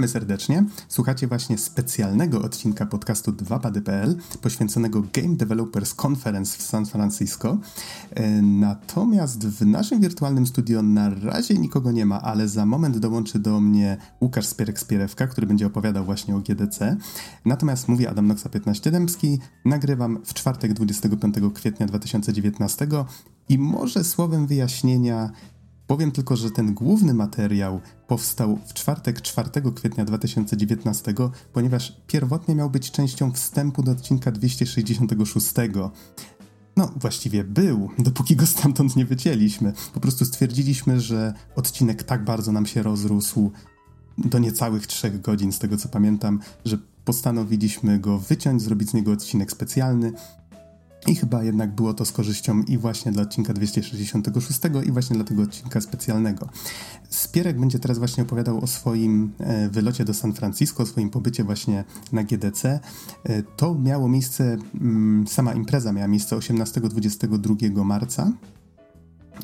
Witamy serdecznie. Słuchacie właśnie specjalnego odcinka podcastu 2pady.pl poświęconego Game Developers Conference w San Francisco. E, natomiast w naszym wirtualnym studio na razie nikogo nie ma, ale za moment dołączy do mnie Łukasz Spierek-Spierewka, który będzie opowiadał właśnie o GDC. Natomiast mówi Adam Noxa 15 Dębski. Nagrywam w czwartek 25 kwietnia 2019 i może słowem wyjaśnienia Powiem tylko, że ten główny materiał powstał w czwartek 4 kwietnia 2019, ponieważ pierwotnie miał być częścią wstępu do odcinka 266. No, właściwie był, dopóki go stamtąd nie wycięliśmy. Po prostu stwierdziliśmy, że odcinek tak bardzo nam się rozrósł do niecałych 3 godzin, z tego co pamiętam, że postanowiliśmy go wyciąć, zrobić z niego odcinek specjalny. I chyba jednak było to z korzyścią i właśnie dla odcinka 266 i właśnie dla tego odcinka specjalnego. Spierek będzie teraz właśnie opowiadał o swoim e, wylocie do San Francisco, o swoim pobycie właśnie na GDC. E, to miało miejsce, mm, sama impreza miała miejsce 18-22 marca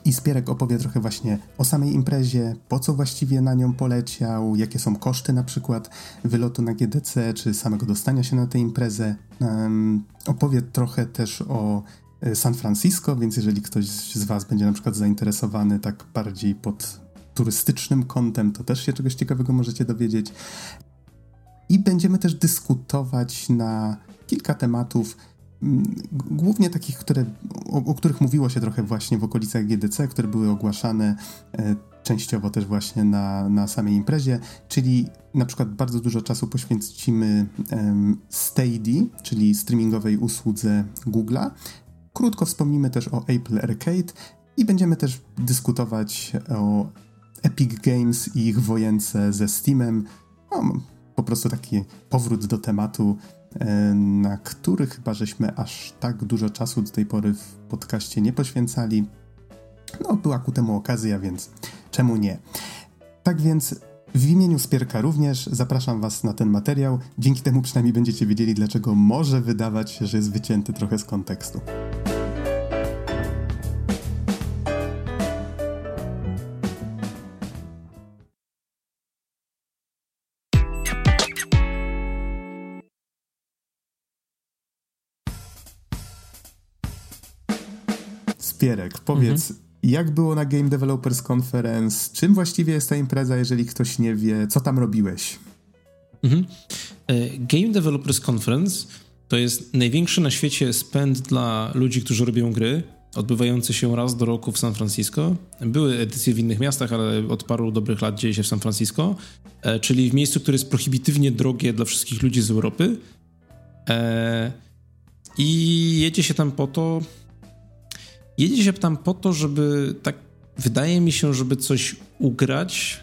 i Spierek opowie trochę właśnie o samej imprezie, po co właściwie na nią poleciał, jakie są koszty na przykład wylotu na GDC, czy samego dostania się na tę imprezę. Um, opowie trochę też o e, San Francisco, więc jeżeli ktoś z Was będzie na przykład zainteresowany tak bardziej pod turystycznym kątem, to też się czegoś ciekawego możecie dowiedzieć. I będziemy też dyskutować na kilka tematów, głównie takich, które, o, o, których mówiło się trochę właśnie w okolicach GDC, które były ogłaszane e, częściowo też właśnie na, na samej imprezie, czyli na przykład bardzo dużo czasu poświęcimy um, czyli streamingowej usłudze Google'a. Krótko wspomnimy też o Apple Arcade i będziemy też dyskutować o Epic Games i ich wojence ze Steamem. No, po prostu taki powrót do tematu na który chyba żeśmy aż tak dużo czasu do tej pory w podcaście nie poświęcali. No, była ku temu okazja, więc czemu nie? Tak więc w imieniu Spierka również zapraszam Was na ten materiał. Dzięki temu przynajmniej będziecie wiedzieli, dlaczego może wydawać się, że jest wycięty trochę z kontekstu. Spierek, powiedz, mhm. jak było na Game Developers Conference? Czym właściwie jest ta impreza, jeżeli ktoś nie wie? Co tam robiłeś? Mhm. E, Game Developers Conference to jest największy na świecie spend dla ludzi, którzy robią gry, odbywający się raz do roku w San Francisco. Były edycje w innych miastach, ale od paru dobrych lat dzieje się w San Francisco, e, czyli w miejscu, które jest prohibitywnie drogie dla wszystkich ludzi z Europy. E, I jedzie się tam po to, Jedzie się tam po to, żeby tak, wydaje mi się, żeby coś ugrać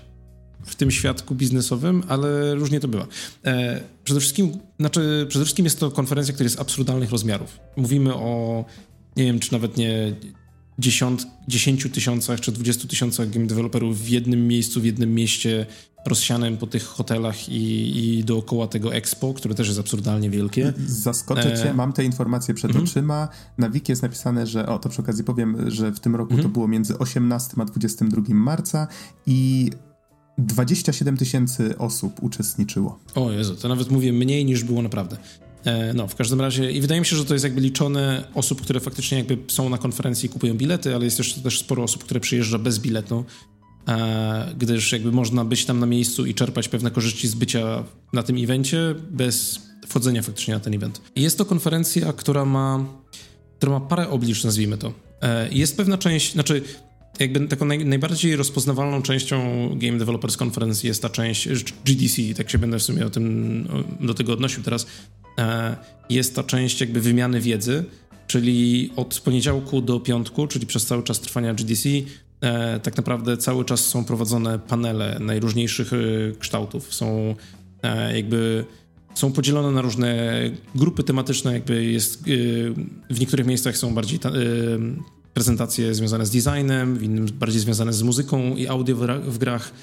w tym świadku biznesowym, ale różnie to bywa. E, przede wszystkim, znaczy, przede wszystkim jest to konferencja, która jest absurdalnych rozmiarów. Mówimy o, nie wiem, czy nawet nie dziesiąt, 10 tysiącach czy 20 tysiącach game developerów w jednym miejscu, w jednym mieście, rozsianym po tych hotelach i, i dookoła tego Expo, które też jest absurdalnie wielkie. Zaskoczę cię, e... mam te informacje przed mm -hmm. oczyma. Na wiki jest napisane, że, o to przy okazji powiem, że w tym roku mm -hmm. to było między 18 a 22 marca i 27 tysięcy osób uczestniczyło. O Jezu, to nawet mówię mniej niż było naprawdę. E, no, w każdym razie i wydaje mi się, że to jest jakby liczone osób, które faktycznie jakby są na konferencji i kupują bilety, ale jest też, też sporo osób, które przyjeżdża bez biletu, e, gdyż jakby można być tam na miejscu i czerpać pewne korzyści z bycia na tym evencie bez wchodzenia faktycznie na ten event. Jest to konferencja, która ma, która ma parę oblicz, nazwijmy to. E, jest pewna część, znaczy jakby taką naj, najbardziej rozpoznawalną częścią Game Developers Conference jest ta część GDC, tak się będę w sumie o tym, do tego odnosił teraz, jest ta część jakby wymiany wiedzy, czyli od poniedziałku do piątku, czyli przez cały czas trwania GDC, e, tak naprawdę cały czas są prowadzone panele najróżniejszych e, kształtów. Są jakby są podzielone na różne grupy tematyczne, jakby jest w niektórych miejscach są bardziej prezentacje związane z designem, w innym bardziej związane z muzyką i audio w grach,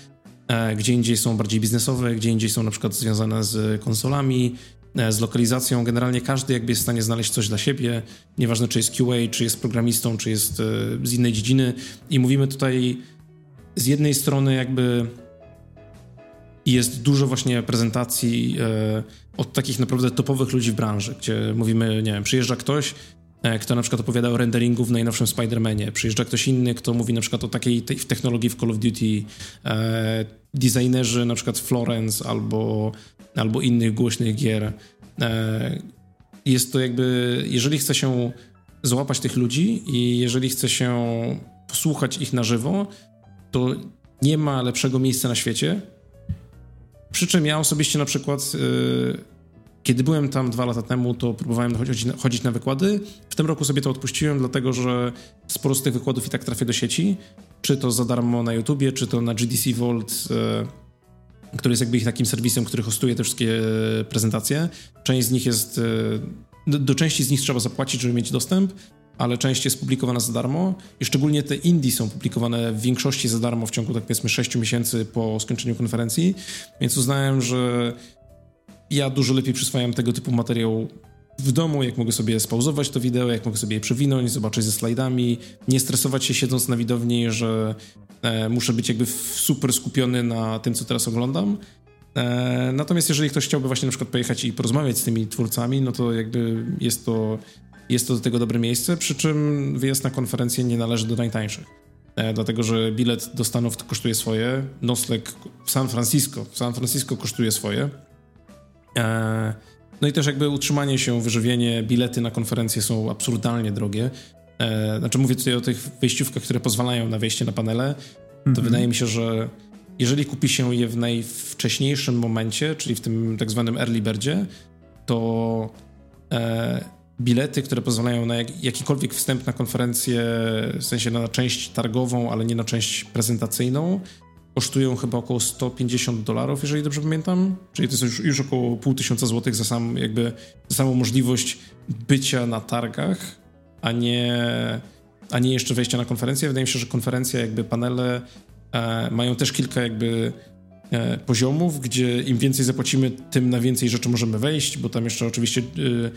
gdzie indziej są bardziej biznesowe, gdzie indziej są na przykład związane z konsolami, E, z lokalizacją. Generalnie każdy jakby jest w stanie znaleźć coś dla siebie, nieważne czy jest QA, czy jest programistą, czy jest e, z innej dziedziny. I mówimy tutaj z jednej strony jakby jest dużo właśnie prezentacji e, od takich naprawdę topowych ludzi w branży, gdzie mówimy, nie wiem, przyjeżdża ktoś, e, kto na przykład opowiada o renderingu w najnowszym Spider-Manie, przyjeżdża ktoś inny, kto mówi na przykład o takiej te technologii w Call of Duty, e, designerzy na przykład Florence albo, albo innych głośnych gier. E, jest to jakby, jeżeli chce się złapać tych ludzi i jeżeli chce się posłuchać ich na żywo, to nie ma lepszego miejsca na świecie. Przy czym ja osobiście na przykład, yy, kiedy byłem tam dwa lata temu, to próbowałem chodzić na, wykłady. W tym roku sobie to odpuściłem, dlatego że sporo z tych wykładów i tak trafia do sieci. Czy to za darmo na YouTubie, czy to na GDC Vault, yy, który jest jakby ich takim serwisem, który hostuje te wszystkie prezentacje. Część z nich jest. Yy, do, do części z nich trzeba zapłacić, żeby mieć dostęp, ale część jest publikowana za darmo i szczególnie te indie są publikowane w większości za darmo w ciągu tak powiedzmy 6 miesięcy po skończeniu konferencji, więc uznałem, że ja dużo lepiej przyswajam tego typu materiał w domu, jak mogę sobie spauzować to wideo, jak mogę sobie je przewinąć, zobaczyć ze slajdami, nie stresować się siedząc na widowni, że e, muszę być jakby super skupiony na tym, co teraz oglądam. E, natomiast jeżeli ktoś chciałby właśnie na przykład pojechać i porozmawiać z tymi twórcami, no to jakby jest to jest to do tego dobre miejsce, przy czym wyjazd na konferencję nie należy do najtańszych. E, dlatego, że bilet do Stanów kosztuje swoje, nocleg w San Francisco, w San Francisco kosztuje swoje. E, no i też jakby utrzymanie się, wyżywienie, bilety na konferencje są absurdalnie drogie. E, znaczy mówię tutaj o tych wejściówkach, które pozwalają na wejście na panele, to mm-hmm. wydaje mi się, że jeżeli kupi się je w najwcześniejszym momencie, czyli w tym tak zwanym early birdzie, to e, bilety, które pozwalają na jak, jakikolwiek wstęp na konferencję, w sensie na część targową, ale nie na część prezentacyjną, kosztują chyba około 150 dolarów, jeżeli dobrze pamiętam. Czyli to jest już, już około pół tysiąca złotych za, sam, jakby, za samą możliwość bycia na targach, a nie, a nie jeszcze wejścia na konferencję. Wydaje mi się, że konferencja, jakby panele e, mają też kilka jakby e, poziomów, gdzie im więcej zapłacimy, tym na więcej rzeczy możemy wejść, bo tam jeszcze oczywiście e,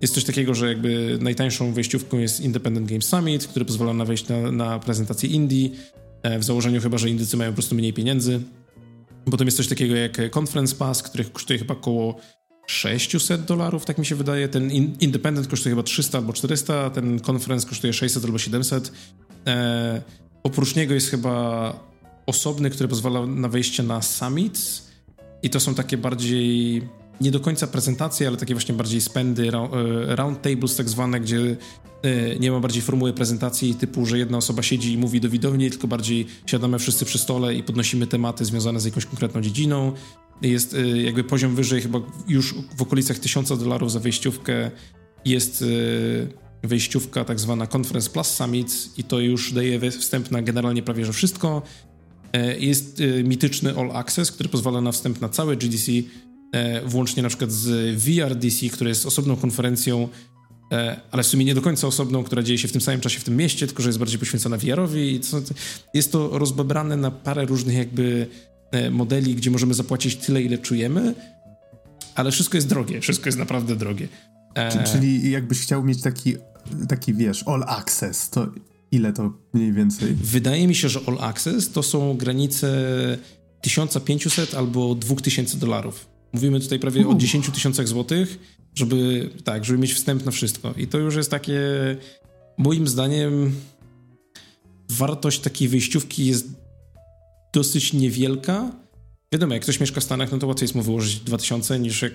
jest coś takiego, że jakby najtańszą wejściówką jest Independent Game Summit, który pozwala na wejść na, na prezentację Indii, e, w założeniu chyba, że Indycy mają po prostu mniej pieniędzy. Potem jest coś takiego jak Conference Pass, który kosztuje chyba około 600 dolarów, tak mi się wydaje. Ten Independent kosztuje chyba 300 albo 400, a ten Conference kosztuje 600 albo 700. E, oprócz niego jest chyba osobny, który pozwala na wejście na Summits i to są takie bardziej nie do końca prezentacje, ale takie właśnie bardziej spędy, e, round tables tak zwane, gdzie e, nie ma bardziej formuły prezentacji typu, że jedna osoba siedzi i mówi do widowni, tylko bardziej siadamy wszyscy przy stole i podnosimy tematy związane z jakąś konkretną dziedziną. Jest e, jakby poziom wyżej, chyba już w okolicach 1000 dolarów za wejściówkę jest wejściówka tak zwana Conference Plus Summit i to już daje wstęp na generalnie prawie że wszystko. Jest mityczny All Access, który pozwala na wstęp na całe GDC, włącznie na przykład z VRDC, które jest osobną konferencją, e, ale w sumie nie do końca osobną, która dzieje się w tym samym czasie w tym mieście, tylko że jest bardziej poświęcona VR-owi. Jest to rozbebrane na parę różnych jakby e, modeli, gdzie możemy zapłacić tyle, ile czujemy, ale wszystko jest drogie, wszystko jest naprawdę drogie. Czyli jakbyś chciał mieć taki, taki wiesz, all access, to ile to mniej więcej? Wydaje mi się, że all access to są granice 1500 albo 2000 dolarów. Mówimy tutaj prawie o 10 tysiącach złotych, żeby, tak, żeby mieć wstęp na wszystko. I to już jest takie, moim zdaniem, wartość takiej wyjściówki jest dosyć niewielka, Wiadomo, jak ktoś mieszka w Stanach, no to łatwiej jest mu wyłożyć 2000 niż jak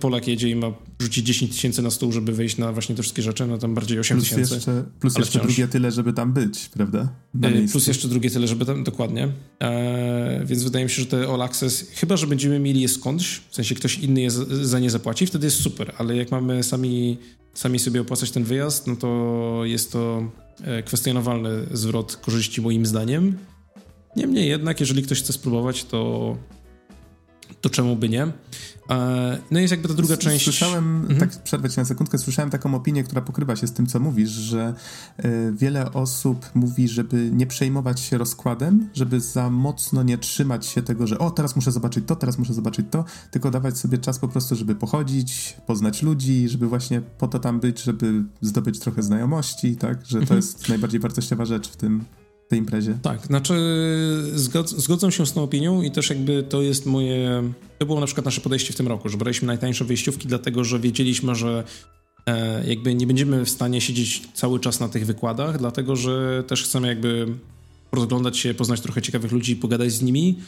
Polak jedzie i ma rzucić 10 tysięcy na stół, żeby wejść na właśnie te wszystkie rzeczy, no tam bardziej 8 tysięcy. Plus jeszcze, plus jeszcze drugie tyle, żeby tam być, prawda? E, plus jeszcze drugie tyle, żeby tam, dokładnie. Eee, więc wydaje mi się, że te All Access, chyba, że będziemy mieli je skądś, w sensie ktoś inny je za nie zapłaci, wtedy jest super, ale jak mamy sami, sami sobie opłacać ten wyjazd, no to jest to e, kwestionowalny zwrot korzyści moim zdaniem. Niemniej jednak, jeżeli ktoś chce spróbować, to, to czemu by nie? E, no jest jakby ta druga część. Słyszałem, mhm. tak przerwę ci na sekundkę, słyszałem taką opinię, która pokrywa się z tym, co mówisz, że y, wiele osób mówi, żeby nie przejmować się rozkładem, żeby za mocno nie trzymać się tego, że o, teraz muszę zobaczyć to, teraz muszę zobaczyć to, tylko dawać sobie czas po prostu, żeby pochodzić, poznać ludzi, żeby właśnie po to tam być, żeby zdobyć trochę znajomości, tak? Że to mhm. jest najbardziej wartościowa rzecz w tym tej imprezie. Tak, znaczy zgod zgodzę się z tą opinią i też jakby to jest moje, to było na przykład nasze podejście w tym roku, że braliśmy najtańsze wyjściówki dlatego, że wiedzieliśmy, że e, jakby nie będziemy w stanie siedzieć cały czas na tych wykładach, dlatego, że też chcemy jakby rozglądać się, poznać trochę ciekawych ludzi, pogadać z nimi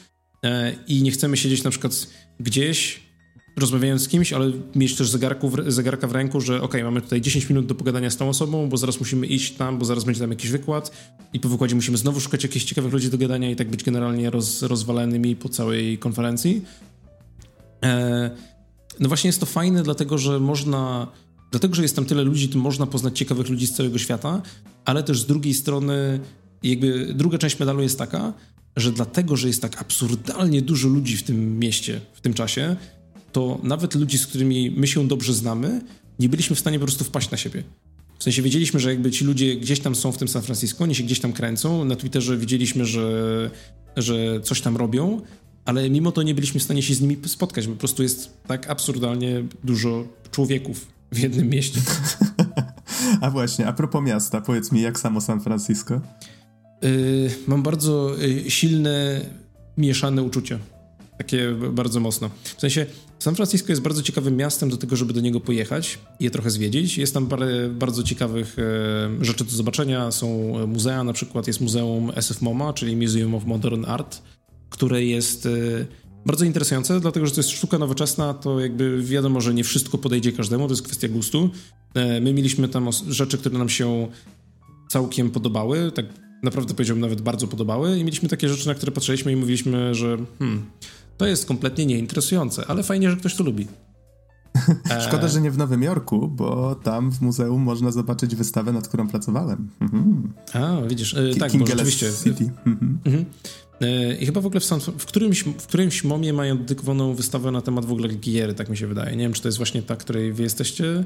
e, i nie chcemy siedzieć na przykład gdzieś rozmawiając z kimś, ale mieć też zegarku zegarka w ręku, że ok, mamy tutaj 10 minut do pogadania z tą osobą, bo zaraz musimy iść tam, bo zaraz będzie tam jakiś wykład i po wykładzie musimy znowu szukać jakichś ciekawych ludzi do gadania i tak być generalnie roz, rozwalanymi po całej konferencji. E, no właśnie jest to fajne, dlatego że można, dlatego że jest tam tyle ludzi, to można poznać ciekawych ludzi z całego świata, ale też z drugiej strony jakby druga część medalu jest taka, że dlatego, że jest tak absurdalnie dużo ludzi w tym mieście w tym czasie, to nawet ludzi, z którymi my się dobrze znamy, nie byliśmy w stanie po prostu wpaść na siebie. W sensie wiedzieliśmy, że jakby ci ludzie gdzieś tam są w tym San Francisco, oni się gdzieś tam kręcą, na Twitterze widzieliśmy, że, że coś tam robią, ale mimo to nie byliśmy w stanie się z nimi spotkać, bo po prostu jest tak absurdalnie dużo człowieków w jednym mieście. A właśnie, a propos miasta, powiedz mi, jak samo San Francisco? Yy, mam bardzo yy, silne, mieszane uczucia. Takie bardzo mocno. W sensie San Francisco jest bardzo ciekawym miastem do tego, żeby do niego pojechać i je trochę zwiedzić. Jest tam parę bardzo ciekawych e, rzeczy do zobaczenia. Są muzea, na przykład jest Muzeum SF MoMA, czyli Museum of Modern Art, które jest e, bardzo interesujące, dlatego że to jest sztuka nowoczesna, to jakby wiadomo, że nie wszystko podejdzie każdemu, to jest kwestia gustu. E, my mieliśmy tam rzeczy, które nam się całkiem podobały, tak naprawdę powiedziałbym nawet bardzo podobały i mieliśmy takie rzeczy, na które patrzyliśmy i mówiliśmy, że hmm, to jest kompletnie nieinteresujące, ale fajnie, że ktoś to lubi. Szkoda, że nie w Nowym Jorku, bo tam w muzeum można zobaczyć wystawę, nad którą pracowałem. Mhm. A, widzisz, e, tak, bo rzeczywiście. City. Mhm. Mhm. E, I chyba w ogóle w, w, którymś, w którymś momie mają dedykowaną wystawę na temat w ogóle gier, tak mi się wydaje. Nie wiem, czy to jest właśnie ta, której wy jesteście,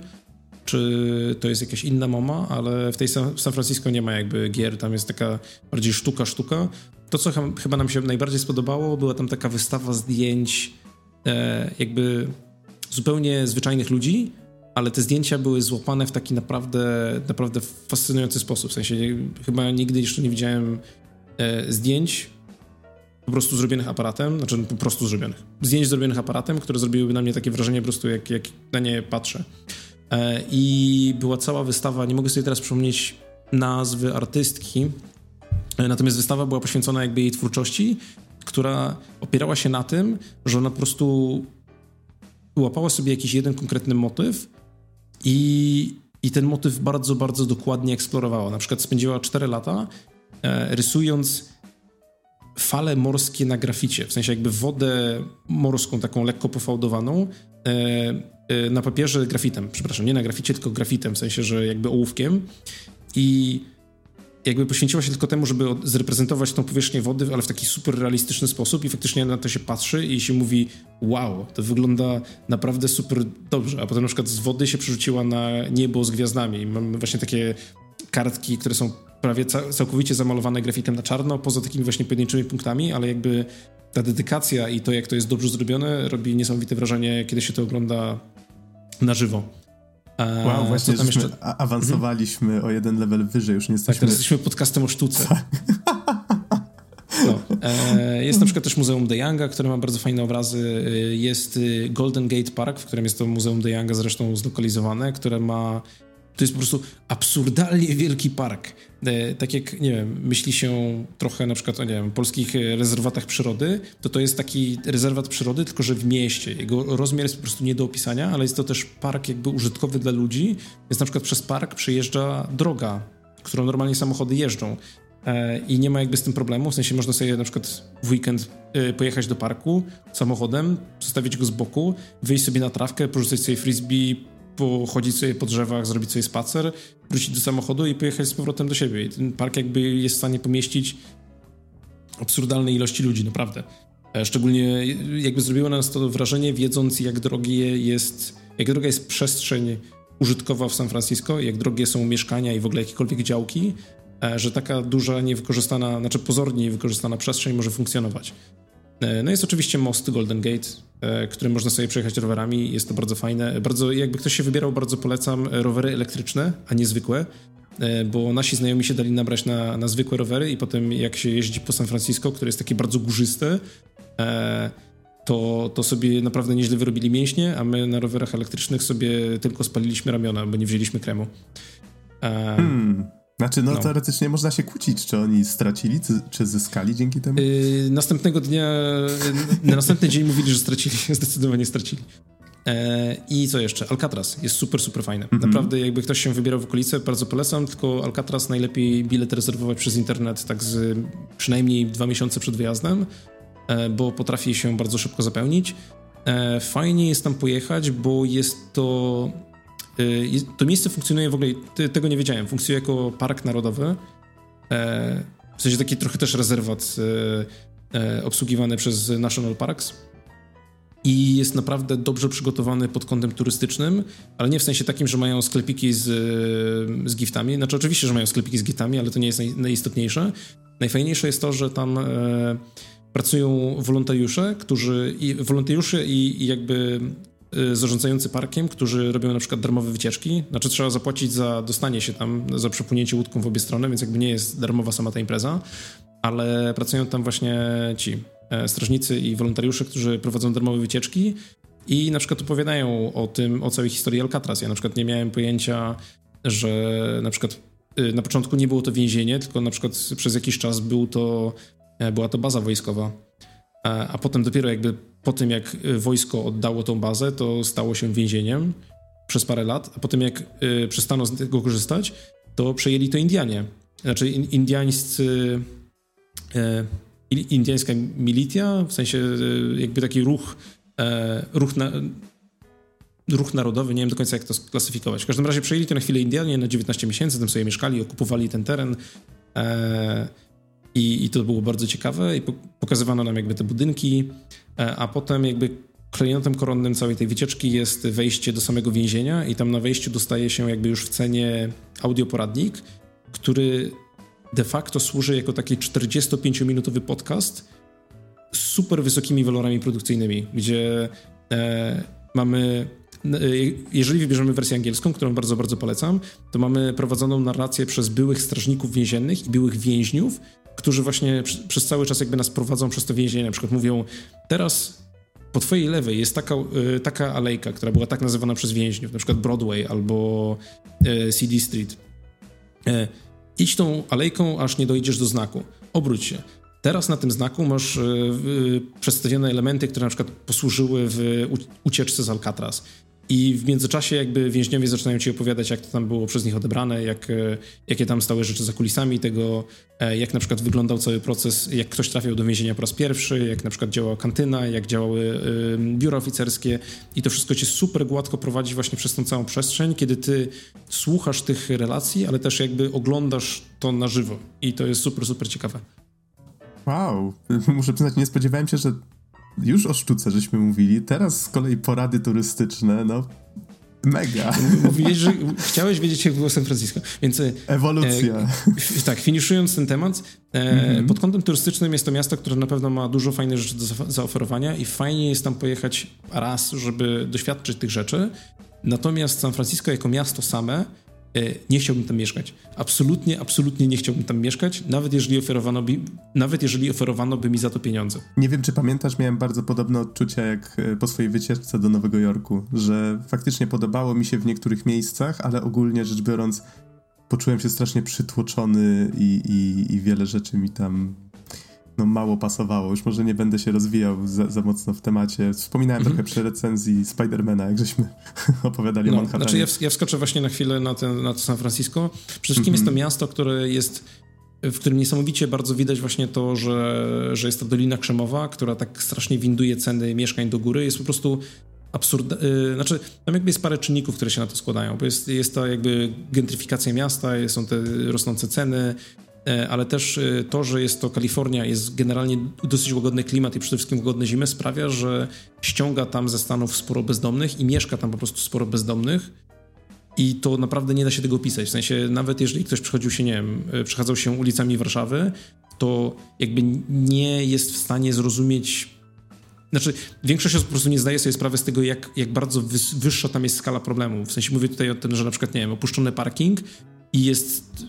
czy to jest jakaś inna moma, ale w tej San, San Francisco nie ma jakby gier, tam jest taka bardziej sztuka, sztuka. To, co chyba nam się najbardziej spodobało, była tam taka wystawa zdjęć e, jakby zupełnie zwyczajnych ludzi, ale te zdjęcia były złapane w taki naprawdę, naprawdę fascynujący sposób. W sensie chyba nigdy jeszcze nie widziałem e, zdjęć po prostu zrobionych aparatem, znaczy po prostu zrobionych. Zdjęć zrobionych aparatem, które zrobiłyby na mnie takie wrażenie po prostu jak, jak na nie patrzę. E, I była cała wystawa, nie mogę sobie teraz przypomnieć nazwy artystki, e, natomiast wystawa była poświęcona jakby jej twórczości, która opierała się na tym, że ona po prostu łapała sobie jakiś jeden konkretny motyw i, i ten motyw bardzo, bardzo dokładnie eksplorowała. Na przykład spędziła 4 lata e, rysując fale morskie na graficie, w sensie jakby wodę morską, taką lekko pofałdowaną, na papierze grafitem, przepraszam, nie na graficie, tylko grafitem, w sensie, że jakby ołówkiem. I jakby poświęciła się tylko temu, żeby zreprezentować tą powierzchnię wody, ale w taki super realistyczny sposób i faktycznie na to się patrzy i się mówi wow, to wygląda naprawdę super dobrze, a potem na przykład z wody się przerzuciła na niebo z gwiazdami. I mamy właśnie takie kartki, które są prawie całkowicie zamalowane grafitem na czarno, poza takimi właśnie pojedynczymi punktami, ale jakby ta dedykacja i to, jak to jest dobrze zrobione, robi niesamowite wrażenie, kiedy się to ogląda na żywo. E, wow, właśnie tam jeszcze... awansowaliśmy mhm. o jeden level wyżej, już nie jesteśmy... Tak, teraz jesteśmy podcastem o sztuce. Tak. No. E, jest na przykład też Muzeum De Younga, które ma bardzo fajne obrazy. E, jest Golden Gate Park, w którym jest to Muzeum De Younga zresztą zlokalizowane, które ma to jest po prostu absurdalnie wielki park. E, tak jak, nie wiem, myśli się trochę na przykład o, nie wiem, polskich e, rezerwatach przyrody, to to jest taki rezerwat przyrody, tylko że w mieście. Jego rozmiar jest po prostu nie do opisania, ale jest to też park jakby użytkowy dla ludzi, więc na przykład przez park przejeżdża droga, którą normalnie samochody jeżdżą. E, I nie ma jakby z tym problemu, w sensie można sobie na przykład w weekend pojechać do parku samochodem, zostawić go z boku, wyjść sobie na trawkę, porzucać sobie frisbee, pochodzić sobie po drzewach, zrobić sobie spacer, wrócić do samochodu i pojechać z powrotem do siebie. I ten park jakby jest w stanie pomieścić absurdalne ilości ludzi, naprawdę. E, szczególnie jakby zrobiło nas to wrażenie, wiedząc jak drogie jest, jak droga jest przestrzeń użytkowa w San Francisco, jak drogie są mieszkania i w ogóle jakiekolwiek działki, e, że taka duża, niewykorzystana, znaczy pozornie niewykorzystana przestrzeń może funkcjonować. E, no jest oczywiście most Golden Gate, e, którym można sobie przejechać rowerami. Jest to bardzo fajne. Bardzo, jakby ktoś się wybierał, bardzo polecam rowery elektryczne, a nie zwykłe. e, bo nasi znajomi się dali nabrać na, na zwykłe rowery i potem jak się jeździ po San Francisco, które jest takie bardzo górzyste, to, to sobie naprawdę nieźle wyrobili mięśnie, a my na rowerach elektrycznych sobie tylko spaliliśmy ramiona, bo nie wzięliśmy kremu. Hmm. Znaczy, no, no, teoretycznie można się kłócić, czy oni stracili, czy zyskali dzięki temu? Yy, następnego dnia, na następny dzień mówili, że stracili, zdecydowanie stracili. E, I co jeszcze? Alcatraz jest super, super fajny. Mm -hmm. Naprawdę, jakby ktoś się wybierał w okolice, bardzo polecam, tylko Alcatraz najlepiej bilet rezerwować przez internet tak z przynajmniej dwa miesiące przed wyjazdem, e, bo potrafi się bardzo szybko zapełnić. Fajnie jest tam pojechać, bo jest to to miejsce funkcjonuje w ogóle, tego nie wiedziałem, funkcjonuje jako park narodowy, e, w sensie taki trochę też rezerwat e, e, obsługiwany przez National Parks i jest naprawdę dobrze przygotowany pod kątem turystycznym, ale nie w sensie takim, że mają sklepiki z, z giftami. Znaczy oczywiście, że mają sklepiki z giftami, ale to nie jest naj, najistotniejsze. Najfajniejsze jest to, że tam e, pracują wolontariusze, którzy i wolontariusze i, i jakby Y, zarządzający parkiem, którzy robią na przykład darmowe wycieczki. Znaczy trzeba zapłacić za dostanie się tam, za przepłynięcie łódką w obie strony, więc jakby nie jest darmowa sama ta impreza, ale pracują tam właśnie ci e, strażnicy i wolontariusze, którzy prowadzą darmowe wycieczki i na przykład opowiadają o tym, o całej historii Alcatraz. Ja na przykład nie miałem pojęcia, że na przykład y, na początku nie było to więzienie, tylko na przykład przez jakiś czas był to, e, była to baza wojskowa. E, a potem dopiero jakby po tym, jak y, wojsko oddało tą bazę, to stało się więzieniem przez parę lat, a potem jak y, przestano z tego korzystać, to przejęli to Indianie. Znaczy indiańscy... Y, indiańska militia, w sensie y, jakby taki ruch, e, ruch, na, ruch narodowy, nie wiem do końca jak to sklasyfikować. W każdym razie przejęli to na chwilę Indianie na 19 miesięcy, tam sobie mieszkali, okupowali ten teren. E, i, I to było bardzo ciekawe i pokazywano nam jakby te budynki, e, a potem jakby klejnotem koronnym całej tej wycieczki jest wejście do samego więzienia i tam na wejściu dostaje się jakby już w cenie audioporadnik, który de facto służy jako taki 45-minutowy podcast z super wysokimi walorami produkcyjnymi, gdzie e, mamy e, jeżeli wybierzemy wersję angielską, którą bardzo, bardzo polecam, to mamy prowadzoną narrację przez byłych strażników więziennych i byłych więźniów, którzy właśnie przez cały czas jakby nas prowadzą przez to więzienie. Na przykład mówią, teraz po twojej lewej jest taka, y, taka alejka, która była tak nazywana przez więźniów, na przykład Broadway albo y, CD Street. E, idź tą alejką, aż nie dojdziesz do znaku. Obróć się. Teraz na tym znaku masz y, przedstawione elementy, które na przykład posłużyły w ucieczce z Alcatraz. I w międzyczasie jakby więźniowie zaczynają ci opowiadać, jak to tam było przez nich odebrane, jak, e, jakie tam stały rzeczy za kulisami tego, e, jak na przykład wyglądał cały proces, jak ktoś trafiał do więzienia po raz pierwszy, jak na przykład działała kantyna, jak działały biura oficerskie. I to wszystko cię super gładko prowadzi właśnie przez tą całą przestrzeń, kiedy ty słuchasz tych relacji, ale też jakby oglądasz to na żywo. I to jest super, super ciekawe. Wow, muszę przyznać, nie spodziewałem się, że już o sztuce żeśmy mówili, teraz z kolei porady turystyczne, no mega. Mówiłeś, że chciałeś wiedzieć, jak było San Francisco, więc... E, Ewolucja. E, tak, finiszując ten temat, e, mm -hmm. pod kątem turystycznym jest to miasto, które na pewno ma dużo fajnych rzeczy do zaoferowania i fajnie jest tam pojechać raz, żeby doświadczyć tych rzeczy, natomiast San Francisco jako miasto same nie chciałbym tam mieszkać. Absolutnie, absolutnie nie chciałbym tam mieszkać, nawet jeżeli oferowano by, nawet jeżeli oferowano by mi za to pieniądze. Nie wiem, czy pamiętasz, miałem bardzo podobne odczucia jak e, po swojej wycieczce do Nowego Jorku, że faktycznie podobało mi się w niektórych miejscach, ale ogólnie rzecz biorąc poczułem się strasznie przytłoczony i, i, i wiele rzeczy mi tam no, mało pasowało. Już może nie będę się rozwijał za, za mocno w temacie. Wspominałem mhm. trochę przy recenzji Spidermana, jak żeśmy opowiadali no, o Manhattanie. Znaczy ja, w, ja wskoczę właśnie na chwilę na, ten, na to San Francisco. Przede wszystkim jest to mhm. miasto, które jest w którym niesamowicie bardzo widać właśnie to, że, że jest ta Dolina Krzemowa, która tak strasznie winduje ceny mieszkań do góry. Jest po prostu absurd... Yy, znaczy, tam jakby jest parę czynników, które się na to składają, bo jest, jest ta jakby gentryfikacja miasta, są te rosnące ceny, ale też e, to, że jest to Kalifornia, jest generalnie dosyć łagodny klimat i przede wszystkim łagodne zimy sprawia, że ściąga tam ze Stanów sporo bezdomnych i mieszka tam po prostu sporo bezdomnych. I to naprawdę nie da się tego opisać. W sensie, nawet jeżeli ktoś przechodził się, nie wiem, e, przechadzał się ulicami Warszawy, to jakby nie jest w stanie zrozumieć. Znaczy, większość osób po prostu nie zdaje sobie sprawy z tego, jak, jak bardzo wyższa tam jest skala problemu. W sensie mówię tutaj o tym, że na przykład, nie wiem, opuszczony parking i jest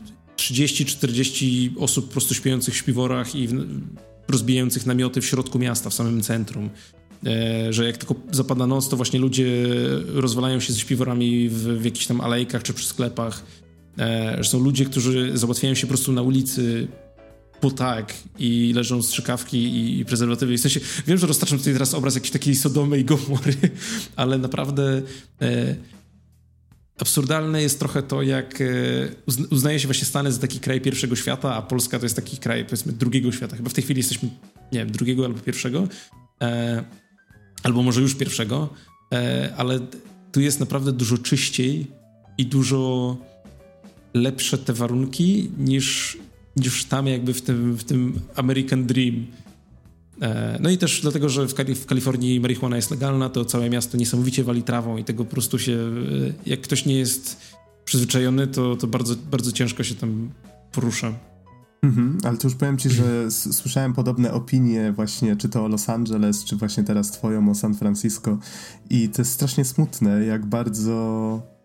30-40 osób po prostu śpiących w śpiworach i rozbijających namioty w środku miasta, w samym centrum. E, że jak tylko zapada noc, to właśnie ludzie rozwalają się ze śpiworami w, w jakichś tam alejkach czy przy sklepach. E, że są ludzie, którzy załatwiają się po prostu na ulicy po tak i leżą strzykawki i, i prezerwatywy. W sensie, wiem, że roztaczam tutaj teraz obraz jakiejś takiej Sodomy i Gomory, ale naprawdę e, absurdalne jest trochę to, jak e, uznaje się właśnie Stany za taki kraj pierwszego świata, a Polska to jest taki kraj, powiedzmy, drugiego świata. Chyba w tej chwili jesteśmy, nie wiem, drugiego albo pierwszego. E, albo może już pierwszego, e, ale tu jest naprawdę dużo czyściej i dużo lepsze te warunki niż, niż tam jakby w tym, w tym American Dream. E, no i też dlatego, że w, w Kalifornii marihuana jest legalna, to całe miasto niesamowicie wali trawą i tego po prostu się, e, jak ktoś nie jest przyzwyczajony, to, to bardzo, bardzo ciężko się tam porusza. Mhm, ale to już powiem ci, że słyszałem podobne opinie właśnie, czy to o Los Angeles, czy właśnie teraz twoją o San Francisco i to jest strasznie smutne, jak bardzo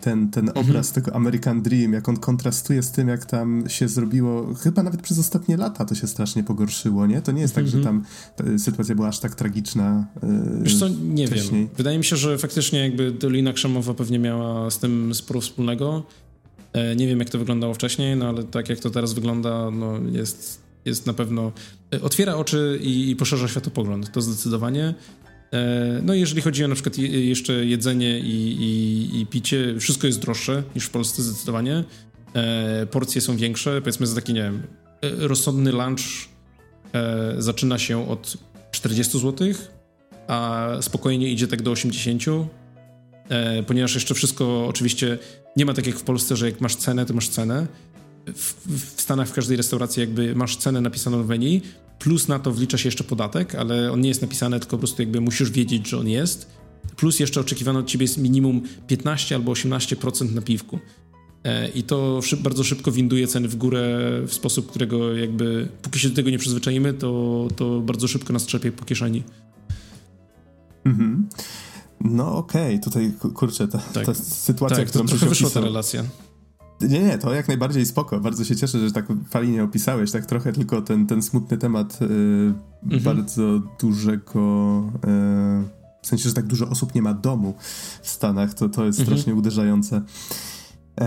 ten, ten mhm. obraz tego American Dream, jak on kontrastuje z tym, jak tam się zrobiło, chyba nawet przez ostatnie lata to się strasznie pogorszyło, nie? To nie jest tak, że mhm. tam sytuacja była aż tak tragiczna. Yy, Wiesz co, nie wcześniej. wiem. Wydaje mi się, że faktycznie jakby Dolina Krzemowa pewnie miała z tym sporo wspólnego. E, nie wiem, jak to wyglądało wcześniej, no ale tak jak to teraz wygląda, no jest, jest na pewno... E, otwiera oczy i, i poszerza światopogląd, to zdecydowanie. E, no jeżeli chodzi o na przykład jeszcze jedzenie i, i, i picie, wszystko jest droższe niż w Polsce zdecydowanie. Porcje są większe, powiedzmy za taki, nie wiem, rozsądny lunch zaczyna się od 40 zł, a spokojnie idzie tak do 80 E, ponieważ jeszcze wszystko oczywiście nie ma tak jak w Polsce, że jak masz cenę, to masz cenę. W, w Stanach w każdej restauracji jakby masz cenę napisaną w menu, plus na to wlicza się jeszcze podatek, ale on nie jest napisany, tylko po prostu jakby musisz wiedzieć, że on jest. Plus jeszcze oczekiwane od ciebie jest minimum 15 albo 18% na piwku. E, I to szyb, bardzo szybko winduje ceny w górę w sposób, którego jakby póki się do tego nie przyzwyczaimy, to, to bardzo szybko nas trzepie po kieszeni. Mhm. No okej, okay. tutaj kurczę, ta, tak. ta sytuacja, tak, którą to trochę wyszła ta relacja. Nie, nie, to jak najbardziej spoko. Bardzo się cieszę, że tak fajnie opisałeś. Tak trochę tylko ten, ten smutny temat yy, mhm. bardzo dużego. Yy, w sensie, że tak dużo osób nie ma domu w Stanach, to, to jest mhm. strasznie uderzające. Yy,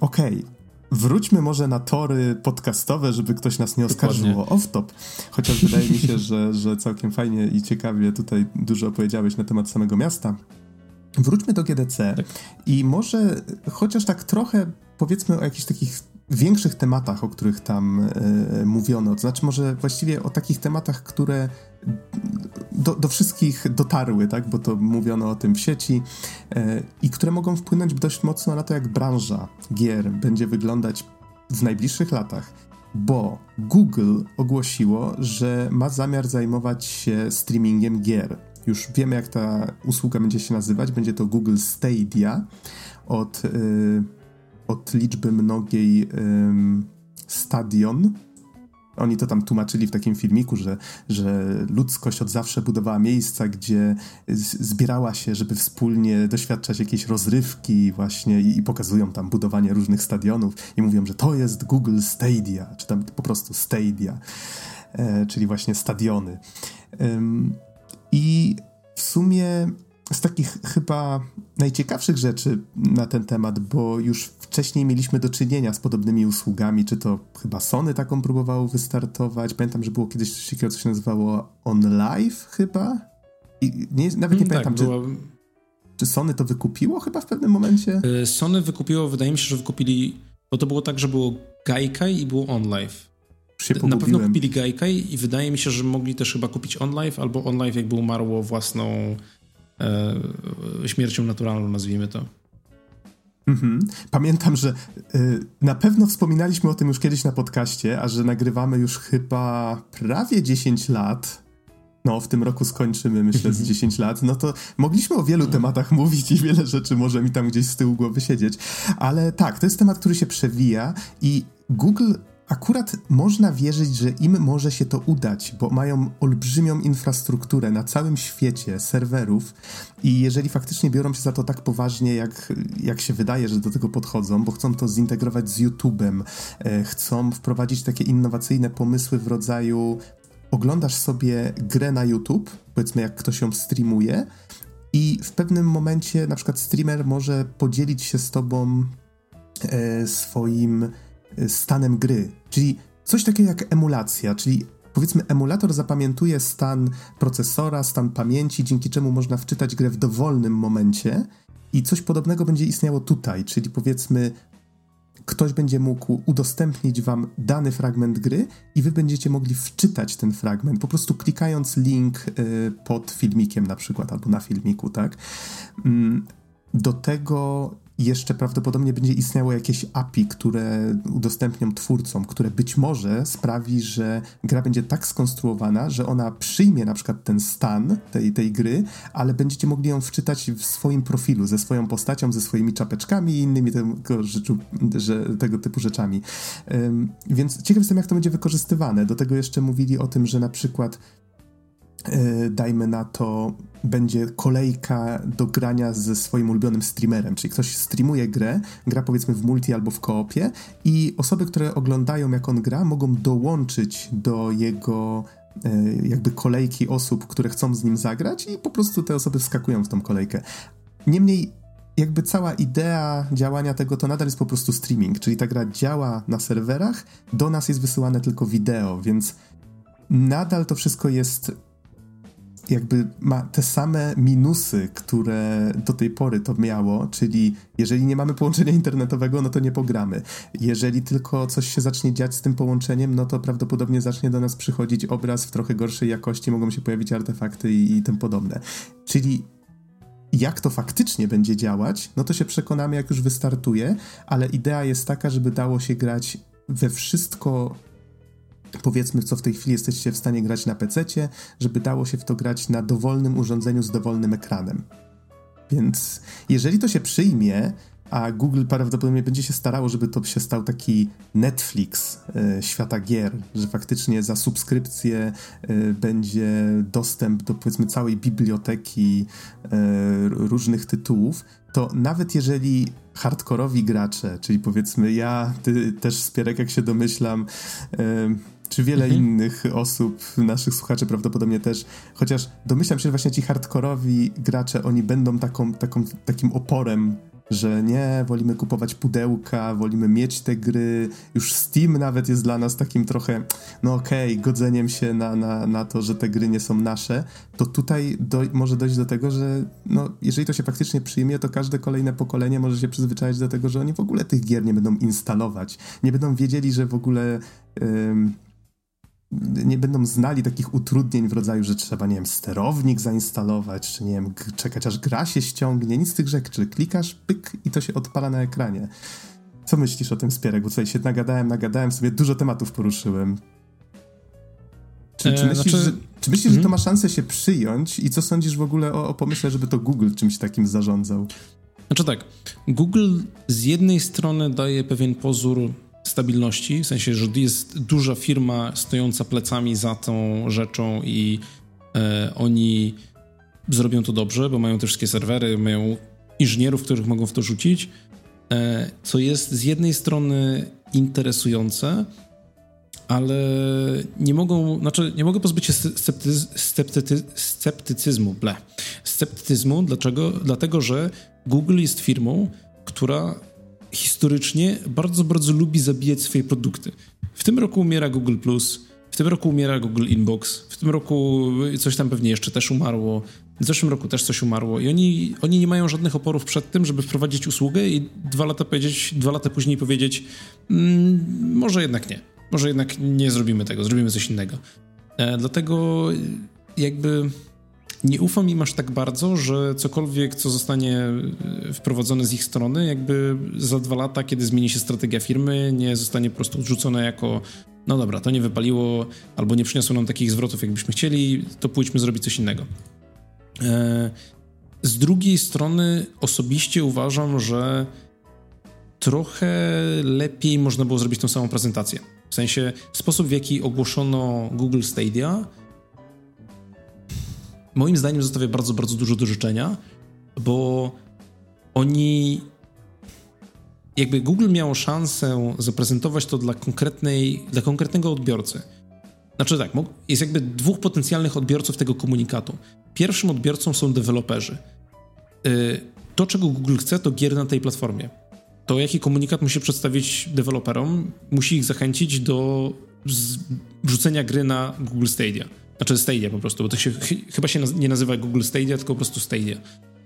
Okej, okay. Wróćmy może na tory podcastowe, żeby ktoś nas nie oskarżył o off-top. Chociaż wydaje mi się, że, że całkiem fajnie i ciekawie tutaj dużo opowiedziałeś na temat samego miasta. Wróćmy do GDC tak. i może chociaż tak trochę powiedzmy o jakichś takich większych tematach, o których tam y, mówiono. To znaczy może właściwie o takich tematach, które do, do, wszystkich dotarły, tak? bo to mówiono o tym w sieci y, i które mogą wpłynąć dość mocno na to, jak branża gier będzie wyglądać w najbliższych latach. Bo Google ogłosiło, że ma zamiar zajmować się streamingiem gier. Już wiemy, jak ta usługa będzie się nazywać. Będzie to Google Stadia od. Y, od liczby mnogiej stadion. Oni to tam tłumaczyli w takim filmiku, że, że ludzkość od zawsze budowała miejsca, gdzie zbierała się, żeby wspólnie doświadczać jakiejś rozrywki właśnie i, i pokazują tam budowanie różnych stadionów i mówią, że to jest Google Stadia, czy tam po prostu Stadia, e, czyli właśnie stadiony. Ym, I w sumie z takich chyba najciekawszych rzeczy na ten temat, bo już wcześniej mieliśmy do czynienia z podobnymi usługami, czy to chyba Sony taką próbowało wystartować. Pamiętam, że było kiedyś coś takiego, co się nazywało On Live chyba. I nie, nawet nie hmm, pamiętam, tak, czy, czy Sony to wykupiło chyba w pewnym momencie. Y, Sony wykupiło, wydaje mi się, że wykupili, bo to było tak, że było Gaikai i było On Live. Na pewno kupili Gaikai i wydaje mi się, że mogli też chyba kupić On Live, albo On Live jakby umarło własną e, śmiercią naturalną, nazwijmy to. Mhm. Pamiętam, że y, na pewno wspominaliśmy o tym już kiedyś na podcaście, a że nagrywamy już chyba prawie 10 lat. No, w tym roku skończymy, myślę, z 10 lat. No to mogliśmy o wielu tematach mówić i wiele rzeczy może mi tam gdzieś z tyłu głowy siedzieć. Ale tak, to jest temat, który się przewija i Google akurat można wierzyć, że im może się to udać, bo mają olbrzymią infrastrukturę na całym świecie serwerów i jeżeli faktycznie biorą się za to tak poważnie, jak, jak się wydaje, że do tego podchodzą, bo chcą to zintegrować z YouTube'em, e, chcą wprowadzić takie innowacyjne pomysły w rodzaju oglądasz sobie grę na YouTube, powiedzmy jak ktoś ją streamuje i w pewnym momencie na przykład streamer może podzielić się z tobą e, swoim stanem gry. Czyli coś takiego jak emulacja, czyli powiedzmy emulator zapamiętuje stan procesora, stan pamięci, dzięki czemu można wczytać grę w dowolnym momencie i coś podobnego będzie istniało tutaj, czyli powiedzmy ktoś będzie mógł udostępnić wam dany fragment gry i wy będziecie mogli wczytać ten fragment, po prostu klikając link y, pod filmikiem na przykład, albo na filmiku, tak? Mm, do tego jeszcze prawdopodobnie będzie istniało jakieś API, które udostępnią twórcom, które być może sprawi, że gra będzie tak skonstruowana, że ona przyjmie na przykład ten stan tej, tej gry, ale będziecie mogli ją wczytać w swoim profilu, ze swoją postacią, ze swoimi czapeczkami i innymi tego, rzeczu, że, tego typu rzeczami. Um, więc ciekaw jestem, jak to będzie wykorzystywane. Do tego jeszcze mówili o tym, że na przykład dajmy na to, będzie kolejka do grania ze swoim ulubionym streamerem, czyli ktoś streamuje grę, gra powiedzmy w multi albo w koopie i osoby, które oglądają jak on gra, mogą dołączyć do jego e, jakby kolejki osób, które chcą z nim zagrać i po prostu te osoby wskakują w tą kolejkę. Niemniej jakby cała idea działania tego to nadal jest po prostu streaming, czyli ta gra działa na serwerach, do nas jest wysyłane tylko wideo, więc nadal to wszystko jest jakby ma te same minusy, które do tej pory to miało, czyli jeżeli nie mamy połączenia internetowego, no to nie pogramy. Jeżeli tylko coś się zacznie dziać z tym połączeniem, no to prawdopodobnie zacznie do nas przychodzić obraz w trochę gorszej jakości, mogą się pojawić artefakty i, i tym podobne. Czyli jak to faktycznie będzie działać, no to się przekonamy, jak już wystartuje, ale idea jest taka, żeby dało się grać we wszystko powiedzmy, co w tej chwili jesteście w stanie grać na PC, żeby dało się w to grać na dowolnym urządzeniu z dowolnym ekranem. Więc jeżeli to się przyjmie, a Google prawdopodobnie będzie się starało, żeby to się stał taki Netflix e, świata gier, że faktycznie za subskrypcję e, będzie dostęp do powiedzmy całej biblioteki e, różnych tytułów, to nawet jeżeli hardkorowi gracze, czyli powiedzmy ja, ty też Spierek, jak się domyślam, czy wiele mhm. innych osób, naszych słuchaczy prawdopodobnie też, chociaż domyślam się, że właśnie ci hardkorowi gracze, oni będą taką, taką, takim oporem że nie, wolimy kupować pudełka, wolimy mieć te gry. Już Steam nawet jest dla nas takim trochę, no okej, okay, godzeniem się na, na, na to, że te gry nie są nasze. To tutaj do, może dojść do tego, że no, jeżeli to się faktycznie przyjmie, to każde kolejne pokolenie może się przyzwyczaić do tego, że oni w ogóle tych gier nie będą instalować. Nie będą wiedzieli, że w ogóle nie będą znali takich utrudnień w rodzaju, że trzeba, nie wiem, sterownik zainstalować, czy nie wiem, czekać aż gra się ściągnie, nic z tych rzeczy. Klikasz, pyk i to się odpala na ekranie. Co myślisz o tym Spierek? Bo tutaj się nagadałem, nagadałem, sobie dużo tematów poruszyłem. Czy, czy e, myślisz, znaczy... że, czy myślisz że to mhm. ma szansę się przyjąć i co sądzisz w ogóle o, o pomyśle, żeby to Google czymś takim zarządzał? Znaczy tak, Google z jednej strony daje pewien pozór stabilności, w sensie, że jest duża firma stojąca plecami za tą rzeczą i e, oni zrobią to dobrze, bo mają te wszystkie serwery, mają inżynierów, których mogą w to rzucić, e, co jest z jednej strony interesujące, ale nie mogą, znaczy nie mogę pozbyć się sceptycy, sceptycyzmu, ble. Sceptycyzmu, dlaczego? Dlatego, że Google jest firmą, która historycznie bardzo, bardzo lubi zabijać swoje produkty. W tym roku umiera Google w tym roku umiera Google Inbox, w tym roku coś tam pewnie jeszcze też umarło, w zeszłym roku też coś umarło i oni, oni nie mają żadnych oporów przed tym, żeby wprowadzić usługę i dwa lata powiedzieć, dwa lata później powiedzieć mmm, może jednak nie, może jednak nie zrobimy tego, zrobimy coś innego. E, dlatego jakby nie ufam im aż tak bardzo, że cokolwiek, co zostanie e, wprowadzone z ich strony, jakby za dwa lata, kiedy zmieni się strategia firmy, nie zostanie po prostu odrzucone jako no dobra, to nie wypaliło, albo nie przyniosło nam takich zwrotów, jakbyśmy chcieli, to pójdźmy zrobić coś innego. E, z drugiej strony osobiście uważam, że trochę lepiej można było zrobić tą samą prezentację. W sensie sposób, w jaki ogłoszono Google Stadia, moim zdaniem zostawia bardzo, bardzo dużo do życzenia, bo oni jakby Google miało szansę zaprezentować to dla, konkretnej, dla konkretnego odbiorcy. Znaczy tak, jest jakby dwóch potencjalnych odbiorców tego komunikatu. Pierwszym odbiorcą są deweloperzy. Y, to, czego Google chce, to gier na tej platformie. To, jaki komunikat musi przedstawić deweloperom, musi ich zachęcić do wrzucenia gry na Google Stadia. Znaczy Stadia po prostu, bo to się ch chyba się nie nazywa Google Stadia, tylko po prostu Stadia.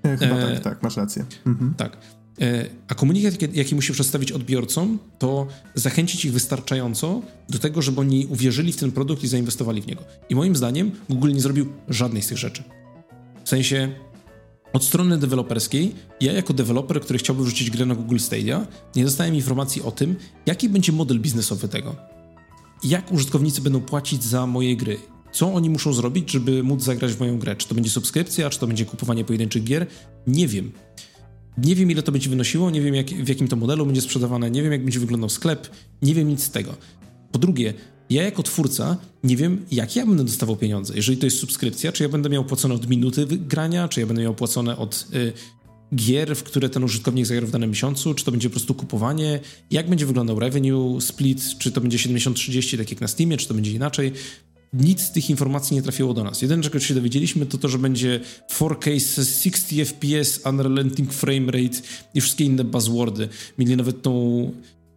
E, chyba e, tak, tak, masz rację. Mhm. Tak. E, a komunikat, jaki musi przedstawić odbiorcom, to zachęcić ich wystarczająco do tego, żeby oni uwierzyli w ten produkt i zainwestowali w niego. I moim zdaniem Google nie zrobił żadnej z tych rzeczy. W sensie od strony deweloperskiej, ja jako deweloper, który chciałby wrzucić grę na Google Stadia, nie dostałem informacji o tym, jaki będzie model biznesowy tego. Jak użytkownicy będą płacić za moje gry. Co oni muszą zrobić, żeby móc zagrać w moją grę? Czy to będzie subskrypcja, czy to będzie kupowanie pojedynczych gier? Nie wiem. Nie wiem, ile to będzie wynosiło, nie wiem, jak, w jakim to modelu będzie sprzedawane, nie wiem, jak będzie wyglądał sklep, nie wiem nic z tego. Po drugie, ja jako twórca nie wiem, jak ja będę dostawał pieniądze. Jeżeli to jest subskrypcja, czy ja będę miał płacone od minuty grania, czy ja będę miał płacone od y, gier, w które ten użytkownik zagra w danym miesiącu, czy to będzie po prostu kupowanie, jak będzie wyglądał revenue split, czy to będzie 70-30, tak jak na Steamie, czy to będzie inaczej nic z tych informacji nie trafiło do nas. Jedyne, czego się dowiedzieliśmy, to to, że będzie 4K 60 FPS, unrelenting frame rate i wszystkie inne buzzwordy. Mieli nawet tą...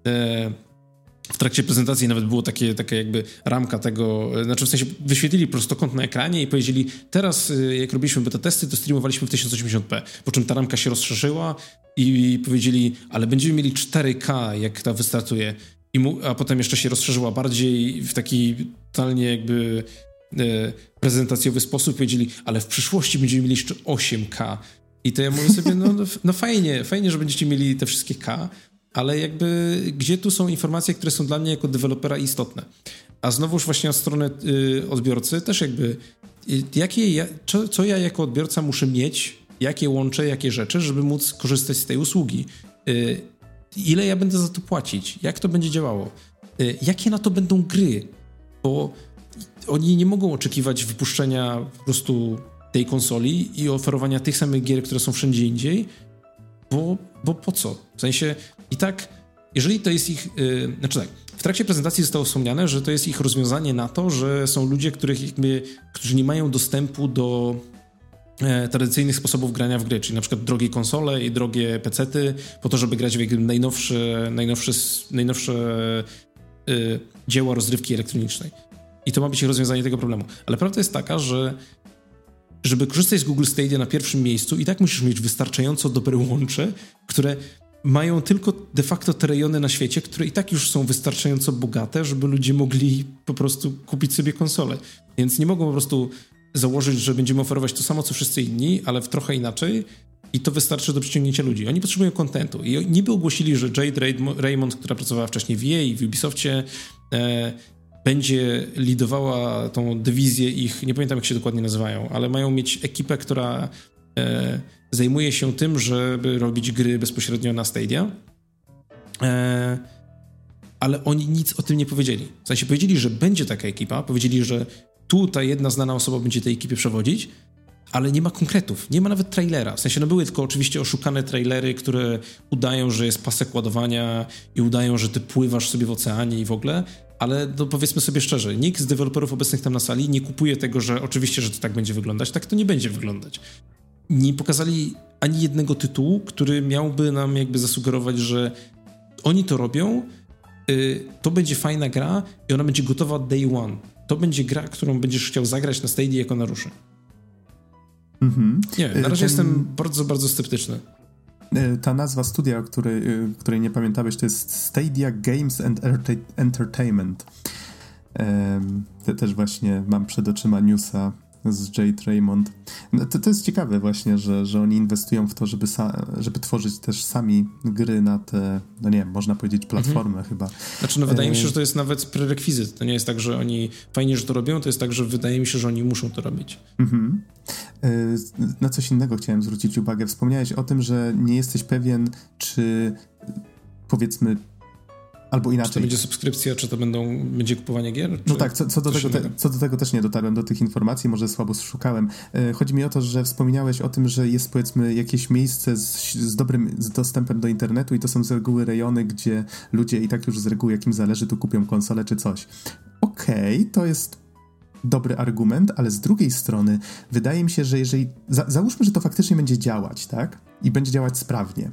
E, w trakcie prezentacji nawet było takie, taka jakby ramka tego, e, znaczy w sensie wyświetlili prostokąt na ekranie i powiedzieli, teraz e, jak robiliśmy beta testy, to streamowaliśmy w 1080p, po czym ta ramka się rozszerzyła i powiedzieli, ale będziemy mieli 4K, jak ta wystartuje. I mu, a potem jeszcze się rozszerzyła bardziej w taki totalnie jakby e, prezentacjowy sposób. Powiedzieli, ale w przyszłości będziemy mieli jeszcze 8K. I to ja mówię sobie, no, no, no fajnie, fajnie, że będziecie mieli te wszystkie K, ale jakby gdzie tu są informacje, które są dla mnie jako dewelopera istotne? A znowuż właśnie od strony y, odbiorcy też jakby y, jakie ja, co, co, ja jako odbiorca muszę mieć, jakie łącze, jakie rzeczy, żeby móc korzystać z tej usługi. Y, ile ja będę za to płacić, jak to będzie działało, y, jakie na to będą gry, bo oni nie mogą oczekiwać wypuszczenia po prostu tej konsoli i oferowania tych samych gier, które są wszędzie indziej, bo, bo po co? W sensie i tak, jeżeli to jest ich, yy, znaczy tak, w trakcie prezentacji zostało wspomniane, że to jest ich rozwiązanie na to, że są ludzie, których jakby, którzy nie mają dostępu do tradycyjnych sposobów grania w gry, czyli na przykład drogie konsole i drogie pecety, po to, żeby grać w najnowsze, najnowsze, najnowsze y, dzieła rozrywki elektronicznej. I to ma być rozwiązanie tego problemu. Ale prawda jest taka, że żeby korzystać z Google Stadia na pierwszym miejscu, i tak musisz mieć wystarczająco dobre łącze, które mają tylko de facto te rejony na świecie, które i tak już są wystarczająco bogate, żeby ludzie mogli po prostu kupić sobie konsolę. Więc nie mogą po prostu założyć, że będziemy oferować to samo, co wszyscy inni, ale w trochę inaczej i to wystarczy do przyciągnięcia ludzi. Oni potrzebują kontentu i niby ogłosili, że Jade Raymond, która pracowała wcześniej w EA i w Ubisoftie, e, będzie lidowała tą dywizję ich, nie pamiętam jak się dokładnie nazywają, ale mają mieć ekipę, która e, zajmuje się tym, żeby robić gry bezpośrednio na Stadia. E, ale oni nic o tym nie powiedzieli. W sensie powiedzieli, że będzie taka ekipa, powiedzieli, że tu ta jedna znana osoba będzie tej ekipie przewodzić, ale nie ma konkretów, nie ma nawet trailera. W sensie, no były tylko oczywiście oszukane trailery, które udają, że jest pasek ładowania i udają, że ty pływasz sobie w oceanie i w ogóle, ale no powiedzmy sobie szczerze, nikt z deweloperów obecnych tam na sali nie kupuje tego, że oczywiście, że to tak będzie wyglądać, tak to nie będzie wyglądać. Nie pokazali ani jednego tytułu, który miałby nam jakby zasugerować, że oni to robią, yy, to będzie fajna gra i ona będzie gotowa day one to będzie gra, którą będziesz chciał zagrać na Stadia jako naruszy. Mhm. Nie wiem, na razie Ten... jestem bardzo, bardzo sceptyczny. E, ta nazwa studia, której, e, której nie pamiętałeś, to jest Stadia Games and Entertainment. Te też właśnie mam przed oczyma newsa z Jade Raymond. No to, to jest ciekawe właśnie, że, że oni inwestują w to, żeby, żeby tworzyć też sami gry na te, no nie wiem, można powiedzieć platformę mhm. chyba. Znaczy, no wydaje mi się, e, że to jest nawet prerekwizyt. To nie jest tak, że oni fajnie, że to robią, to jest tak, że wydaje mi się, że oni muszą to robić. Mhm. E, na coś innego chciałem zwrócić uwagę. Wspomniałeś o tym, że nie jesteś pewien, czy powiedzmy Albo inaczej. Czy to będzie subskrypcja, czy to będą, będzie kupowanie gier? No tak, co, co do tego te, co do tego też nie dotarłem do tych informacji, może słabo szukałem. E, chodzi mi o to, że wspominałeś o tym, że jest powiedzmy jakieś miejsce z, z dobrym z dostępem do internetu i to są z reguły rejony, gdzie ludzie i tak już z reguły, jakim zależy, tu kupią konsolę czy coś. Okej, okay, to jest dobry argument, ale z drugiej strony wydaje mi się, że jeżeli. Za, załóżmy, że to faktycznie będzie działać, tak? I będzie działać sprawnie.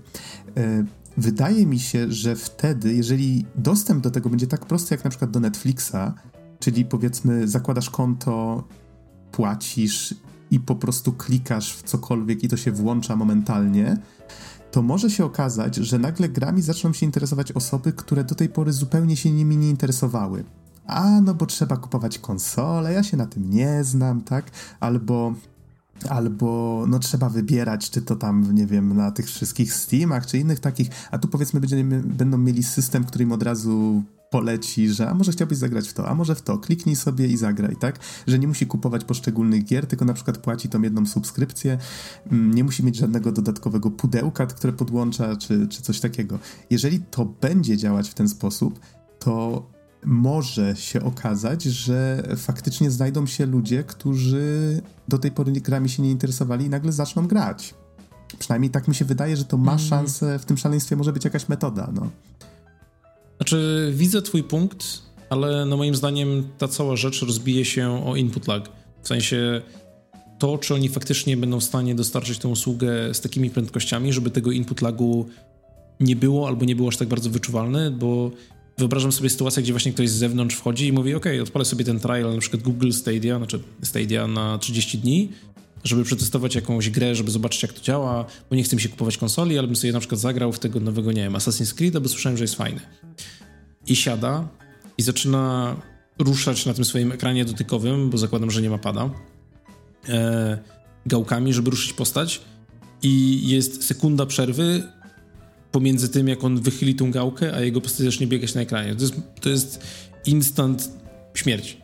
E, wydaje mi się, że wtedy, jeżeli dostęp do tego będzie tak prosty jak na przykład do Netflixa, czyli powiedzmy zakładasz konto, płacisz i po prostu klikasz w cokolwiek i to się włącza momentalnie, to może się okazać, że nagle grami zaczną się interesować osoby, które do tej pory zupełnie się nimi nie interesowały. A, no bo trzeba kupować konsolę, ja się na tym nie znam, tak? Albo albo no trzeba wybierać, czy to tam, nie wiem, na tych wszystkich Steamach, czy innych takich, a tu powiedzmy będziemy, będą mieli system, który im od razu poleci, że a może chciałbyś zagrać w to, a może w to, kliknij sobie i zagraj, tak? Że nie musi kupować poszczególnych gier, tylko na przykład płaci tą jedną subskrypcję, mm, nie musi mieć żadnego dodatkowego pudełka, które podłącza, czy, czy coś takiego. Jeżeli to będzie działać w ten sposób, to może się okazać, że faktycznie znajdą się ludzie, którzy do tej pory grami się nie interesowali i nagle zaczną grać. Przynajmniej tak mi się wydaje, że to ma mhm. szansę, w tym szaleństwie może być jakaś metoda, no. Znaczy, widzę twój punkt, ale no moim zdaniem ta cała rzecz rozbije się o input lag. W sensie to, czy oni faktycznie będą w stanie dostarczyć tę usługę z takimi prędkościami, żeby tego input lagu nie było albo nie było aż tak bardzo wyczuwalne, bo wyobrażam sobie sytuację, gdzie właśnie ktoś z zewnątrz wchodzi i mówi, ok, odpalę sobie ten trial, na przykład Google Stadia, znaczy Stadia na 30 dni, żeby przetestować jakąś grę, żeby zobaczyć jak to działa, bo nie chcę mi się kupować konsoli, ale bym sobie na przykład zagrał w tego nowego, nie wiem, Assassin's Creed, bo słyszałem, że jest fajny. I siada i zaczyna ruszać na tym swoim ekranie dotykowym, bo zakładam, że nie ma pada, e, gałkami, żeby ruszyć postać i jest sekunda przerwy, pomiędzy tym, jak on wychyli tą gałkę, a jego postać zacznie biegać na ekranie. To jest, to jest instant śmierć.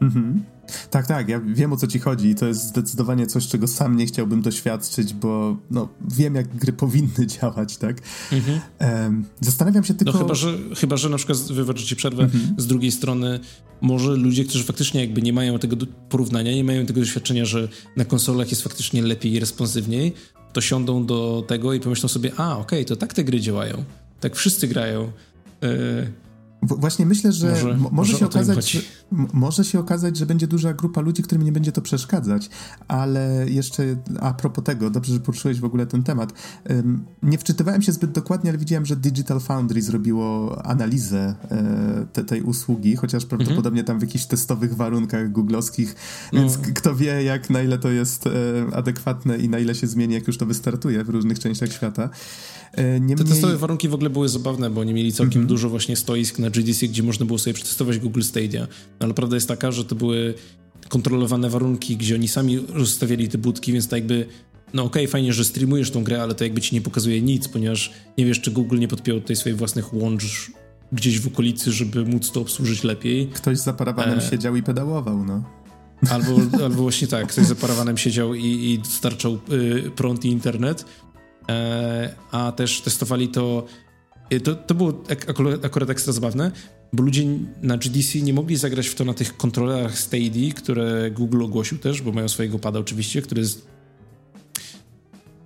Mhm. Tak, tak, ja wiem o co ci chodzi i to jest zdecydowanie coś, czego sam nie chciałbym doświadczyć, bo no, wiem, jak gry powinny działać, tak? Mhm. Um, zastanawiam się tylko... No chyba, że, chyba, że na przykład, wybaczę ci przerwę, mhm. z drugiej strony może ludzie, którzy faktycznie jakby nie mają tego porównania, nie mają tego doświadczenia, że na konsolach jest faktycznie lepiej i responsywniej, to siądą do tego i pomyślą sobie, a okej, okay, to tak te gry działają. Tak wszyscy grają. Yy, Właśnie myślę, że może, może, może się okazać, że, może się okazać, że będzie duża grupa ludzi, którym nie będzie to przeszkadzać, ale jeszcze a propos tego, dobrze, że poruszyłeś w ogóle ten temat. Nie wczytywałem się zbyt dokładnie, ale widziałem, że Digital Foundry zrobiło analizę e, te, tej usługi, chociaż prawdopodobnie mhm. tam w jakichś testowych warunkach googlowskich, więc no. kto wie, jak na ile to jest e, adekwatne i na ile się zmieni, jak już to wystartuje w różnych częściach świata. E, niemniej... Te testowe warunki w ogóle były zabawne, bo oni mieli całkiem mhm. dużo właśnie stoisk na GDC, gdzie można było sobie przetestować Google Stadia. No, ale prawda jest taka, że to były kontrolowane warunki, gdzie oni sami rozstawiali te budki, więc tak jakby no okej, okay, fajnie, że streamujesz tą grę, ale to jakby ci nie pokazuje nic, ponieważ nie wiesz, czy Google nie podpiął tutaj swoich własnych łącz gdzieś w okolicy, żeby móc to obsłużyć lepiej. Ktoś za parawanem e... siedział i pedałował, no. Albo, albo właśnie tak, ktoś za parawanem siedział i, i dostarczał y, prąd i internet. E, a też testowali to. E, to, to było akurat, akurat ekstra zabawne, bo ludzie na GDC nie mogli zagrać w to na tych kontrolerach Stadia, które Google ogłosił też, bo mają swojego pada oczywiście, który jest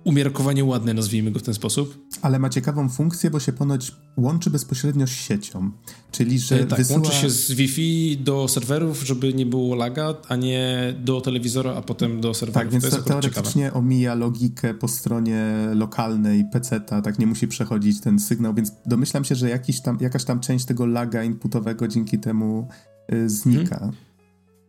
umiarkowanie ładny, nazwijmy go w ten sposób. Ale ma ciekawą funkcję, bo się ponoć łączy bezpośrednio z siecią, czyli że e, tak, wysyła... łączy się z Wi-Fi do serwerów, żeby nie było laga, a nie do telewizora, a potem do serwerów. Tak, więc to, to teoretycznie ciekawe. omija logikę po stronie lokalnej PC-ta, tak nie musi przechodzić ten sygnał, więc domyślam się, że jakiś tam, jakaś tam część tego laga inputowego dzięki temu y, znika. Hmm.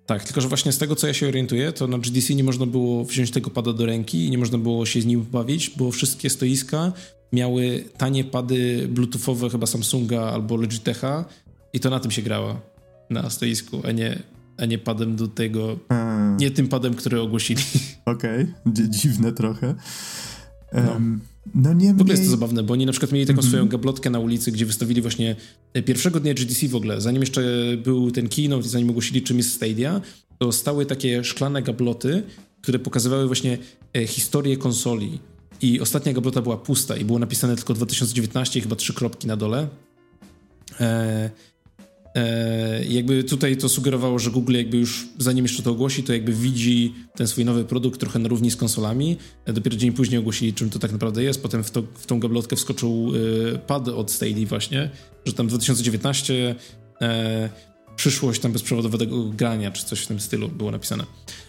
Tak, tylko że właśnie z tego, co ja się orientuję, to na GDC nie można było wziąć tego pada do ręki i nie można było się z nim bawić, bo wszystkie stoiska miały tanie pady bluetoothowe chyba Samsunga albo Logitecha i to na tym się grało na stoisku, a nie, a nie padem do tego, hmm. nie tym padem, który ogłosili. Okej, okay. dziwne trochę. Um, no nie W ogóle jest to zabawne, bo oni na przykład mieli taką mm -hmm. swoją gablotkę na ulicy, gdzie wystawili właśnie e, pierwszego dnia GDC w ogóle, zanim jeszcze był ten keynote, zanim ogłosili czym jest Stadia, to stały takie szklane gabloty, które pokazywały właśnie e, historię konsoli. I ostatnia gablota była pusta i było napisane tylko 2019, chyba trzy kropki na dole. E, jakby tutaj to sugerowało, że Google jakby już zanim jeszcze to ogłosi, to jakby widzi ten swój nowy produkt trochę na równi z konsolami. E, dopiero dzień później ogłosili, czym to tak naprawdę jest. Potem w, to, w tą gablotkę wskoczył e, pad od Stadia właśnie, że tam 2019 e, przyszłość tam bezprzewodowego grania, czy coś w tym stylu było napisane.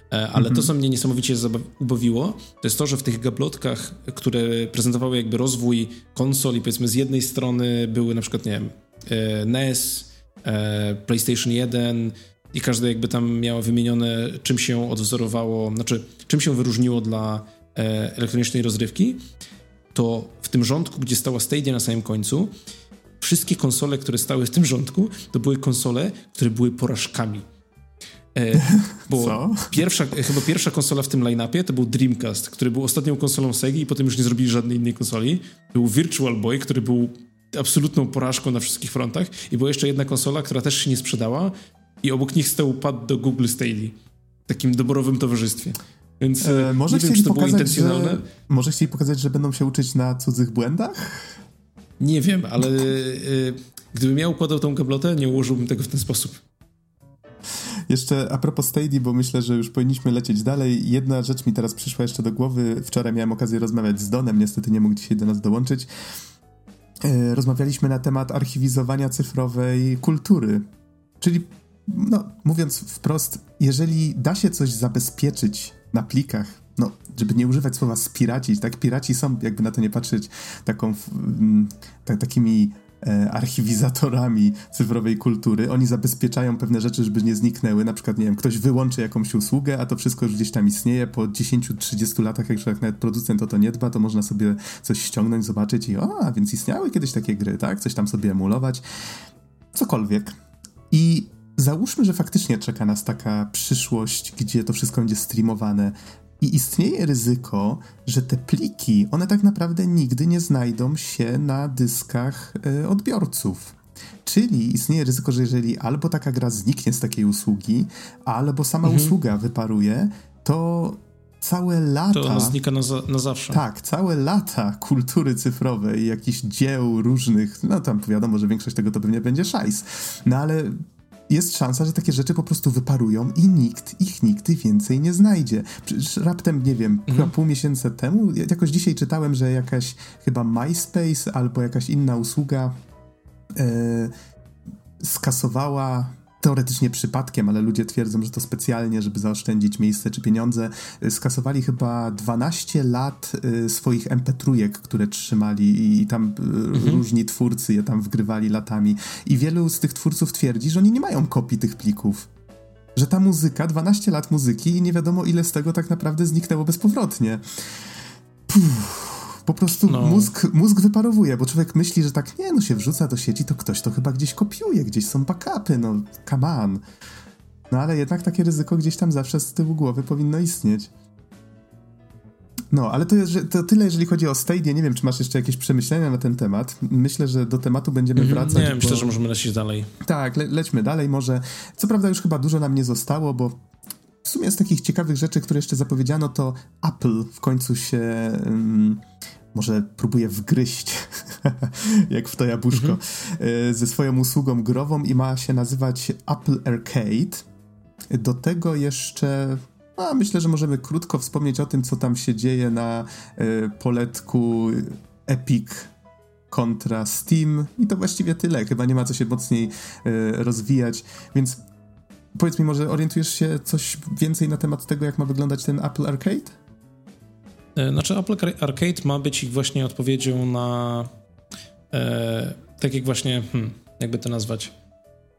Ale mhm. to, co mnie niesamowicie ubawiło, to jest to, że w tych gablotkach, które prezentowały jakby rozwój konsol i powiedzmy z jednej strony były na przykład, nie wiem, NES, PlayStation 1 i każde jakby tam miało wymienione, czym się odwzorowało, znaczy czym się wyróżniło dla elektronicznej rozrywki, to w tym rządku, gdzie stała Stadia na samym końcu, wszystkie konsole, które stały w tym rządku, to były konsole, które były porażkami. E, bo Co? Pierwsza, chyba pierwsza konsola w tym line-upie to był Dreamcast, który był ostatnią konsolą Sega i potem już nie zrobili żadnej innej konsoli. Był Virtual Boy, który był absolutną porażką na wszystkich frontach i była jeszcze jedna konsola, która też się nie sprzedała i obok nich stał pad do Google Stadia. W takim doborowym towarzystwie. Więc e, może nie wiem, czy to było intencjonalne. Że, może chcieli pokazać, że będą się uczyć na cudzych błędach? Nie wiem, ale e, gdybym ja układał tą gablotę, nie ułożyłbym tego w ten sposób. Jeszcze a propos Stadia, bo myślę, że już powinniśmy lecieć dalej. Jedna rzecz mi teraz przyszła jeszcze do głowy. Wczoraj miałem okazję rozmawiać z Donem, niestety nie mógł dzisiaj do nas dołączyć. E, rozmawialiśmy na temat archiwizowania cyfrowej kultury. Czyli, no, mówiąc wprost, jeżeli da się coś zabezpieczyć na plikach, no, żeby nie używać słowa spiracić, tak? Piraci są, jakby na to nie patrzeć, taką, tak, takimi archiwizatorami cyfrowej kultury. Oni zabezpieczają pewne rzeczy, żeby nie zniknęły. Na przykład, nie wiem, ktoś wyłączy jakąś usługę, a to wszystko już gdzieś tam istnieje. Po 10-30 latach, jak, jak nawet producent o to nie dba, to można sobie coś ściągnąć, zobaczyć i o, a więc istniały kiedyś takie gry, tak? Coś tam sobie emulować. Cokolwiek. I załóżmy, że faktycznie czeka nas taka przyszłość, gdzie to wszystko będzie streamowane. I istnieje ryzyko, że te pliki, one tak naprawdę nigdy nie znajdą się na dyskach y, odbiorców. Czyli istnieje ryzyko, że jeżeli albo taka gra zniknie z takiej usługi, albo sama mhm. usługa wyparuje, to całe lata. To ona znika na, za, na zawsze. Tak, całe lata kultury cyfrowej, jakichś dzieł różnych, no tam wiadomo, że większość tego to pewnie będzie szajs. No ale jest szansa, że takie rzeczy po prostu wyparują i nikt ich nigdy więcej nie znajdzie. Przecież raptem, nie wiem, mhm. pół miesiąca temu, jakoś dzisiaj czytałem, że jakaś chyba MySpace albo jakaś inna usługa e, skasowała teoretycznie przypadkiem, ale ludzie twierdzą, że to specjalnie, żeby zaoszczędzić miejsce czy pieniądze, y, skasowali chyba 12 lat y, swoich MP3, które trzymali i tam y, mhm. różni twórcy je tam wgrywali latami. I wielu z tych twórców twierdzi, że oni nie mają kopii tych plików. Że ta muzyka, 12 lat muzyki i nie wiadomo ile z tego tak naprawdę zniknęło bezpowrotnie. Puh. Po prostu no. mózg, mózg wyparowuje, bo człowiek myśli, że tak, nie, no się wrzuca do sieci, to ktoś to chyba gdzieś kopiuje, gdzieś są backupy, no come on. No ale jednak takie ryzyko gdzieś tam zawsze z tyłu głowy powinno istnieć. No, ale to, jest, to tyle, jeżeli chodzi o Stadia. Nie wiem, czy masz jeszcze jakieś przemyślenia na ten temat. Myślę, że do tematu będziemy mm -hmm. wracać. Nie, bo... myślę, że możemy lecieć dalej. Tak, le lećmy dalej. Może, co prawda już chyba dużo nam nie zostało, bo w sumie z takich ciekawych rzeczy, które jeszcze zapowiedziano, to Apple w końcu się um, może próbuje wgryźć, jak w to jabłuszko, mhm. E, ze swoją usługą grową i ma się nazywać Apple Arcade. Do tego jeszcze a myślę, że możemy krótko wspomnieć o tym, co tam się dzieje na y, poletku Epic kontra Steam i to właściwie tyle. Chyba nie ma co się mocniej y, rozwijać, więc powiedz mi, może orientujesz się coś więcej na temat tego, jak ma wyglądać ten Apple Arcade? E, znaczy Apple Arcade ma być ich właśnie odpowiedzią na e, tak jak właśnie, hmm, jakby to nazwać,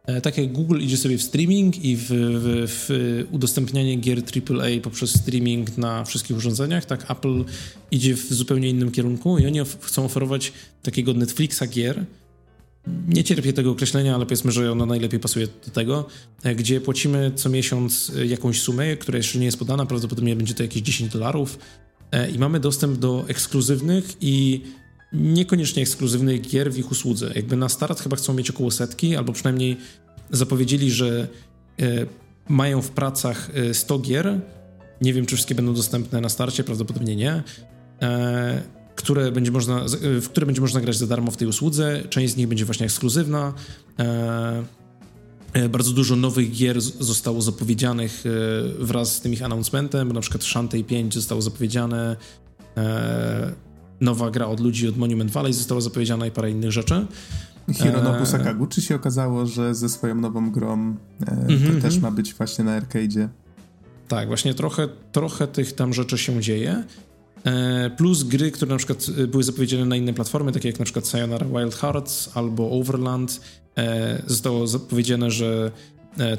e, tak jak Google idzie sobie w streaming i w, w, w, udostępnianie gier AAA poprzez streaming na wszystkich urządzeniach, tak Apple idzie w zupełnie innym kierunku i oni of chcą oferować takiego Netflixa gier, nie cierpię tego określenia, ale powiedzmy, że ono najlepiej pasuje do tego, e, gdzie płacimy co miesiąc e, jakąś sumę, która jeszcze nie jest podana, prawdopodobnie będzie to jakieś 10 dolarów E, i mamy dostęp do ekskluzywnych i niekoniecznie ekskluzywnych gier w ich usłudze. Jakby na start chyba chcą mieć około setki, albo przynajmniej zapowiedzieli, że mają w pracach 100 e, gier. Nie wiem, czy wszystkie będą dostępne na starcie, prawdopodobnie nie. Które będzie można, w które będzie można grać za darmo w tej usłudze. Część z nich będzie właśnie ekskluzywna. Bardzo dużo nowych gier zostało zapowiedzianych wraz z tym ich announcementem, bo na przykład Shantae 5 zostało zapowiedziane, nowa gra od ludzi od Monument Valley została zapowiedziana i parę innych rzeczy. Hironobu Sakaguchi się okazało, że ze swoją nową grą e, mm -hmm. też ma być właśnie na arcade'zie. Tak, właśnie trochę, trochę tych tam rzeczy się dzieje. E, plus gry, które na przykład e, były zapowiedziane na inne platformy, takie jak na przykład Sayonara Wild Hearts albo Overland, e, zostało zapowiedziane, że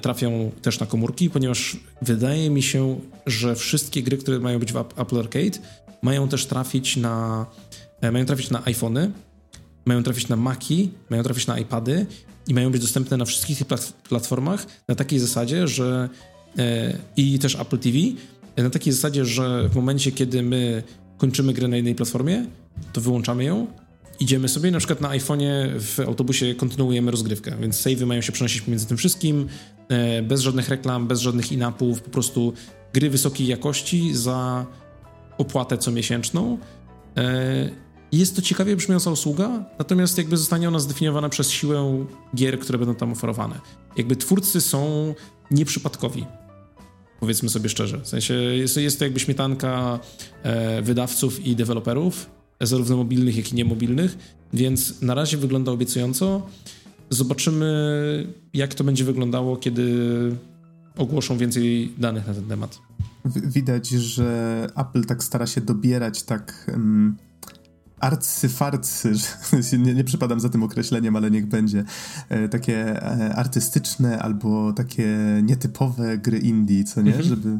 trafią też na komórki, ponieważ wydaje mi się, że wszystkie gry, które mają być w Apple Arcade, mają też trafić na mają trafić na iPhony, mają trafić na Maci, mają trafić na iPady i mają być dostępne na wszystkich tych platformach na takiej zasadzie, że i też Apple TV, na takiej zasadzie, że w momencie, kiedy my kończymy grę na jednej platformie, to wyłączamy ją, idziemy sobie na przykład na iPhone'ie w autobusie kontynuujemy rozgrywkę, więc savey mają się przenosić pomiędzy tym wszystkim, e, bez żadnych reklam, bez żadnych inapów, po prostu gry wysokiej jakości za opłatę comiesięczną. E, jest to ciekawie brzmiąca usługa, natomiast jakby zostanie ona zdefiniowana przez siłę gier, które będą tam oferowane. Jakby twórcy są nieprzypadkowi. Powiedzmy sobie szczerze. W sensie jest, jest to jakby śmietanka e, wydawców i deweloperów, zarówno mobilnych, jak i niemobilnych, więc na razie wygląda obiecująco. Zobaczymy, jak to będzie wyglądało, kiedy ogłoszą więcej danych na ten temat. Widać, że Apple tak stara się dobierać tak arcyfarcy, nie, nie przypadam za tym określeniem, ale niech będzie, e, takie e, artystyczne albo takie nietypowe gry indie, co nie? Mhm. Żeby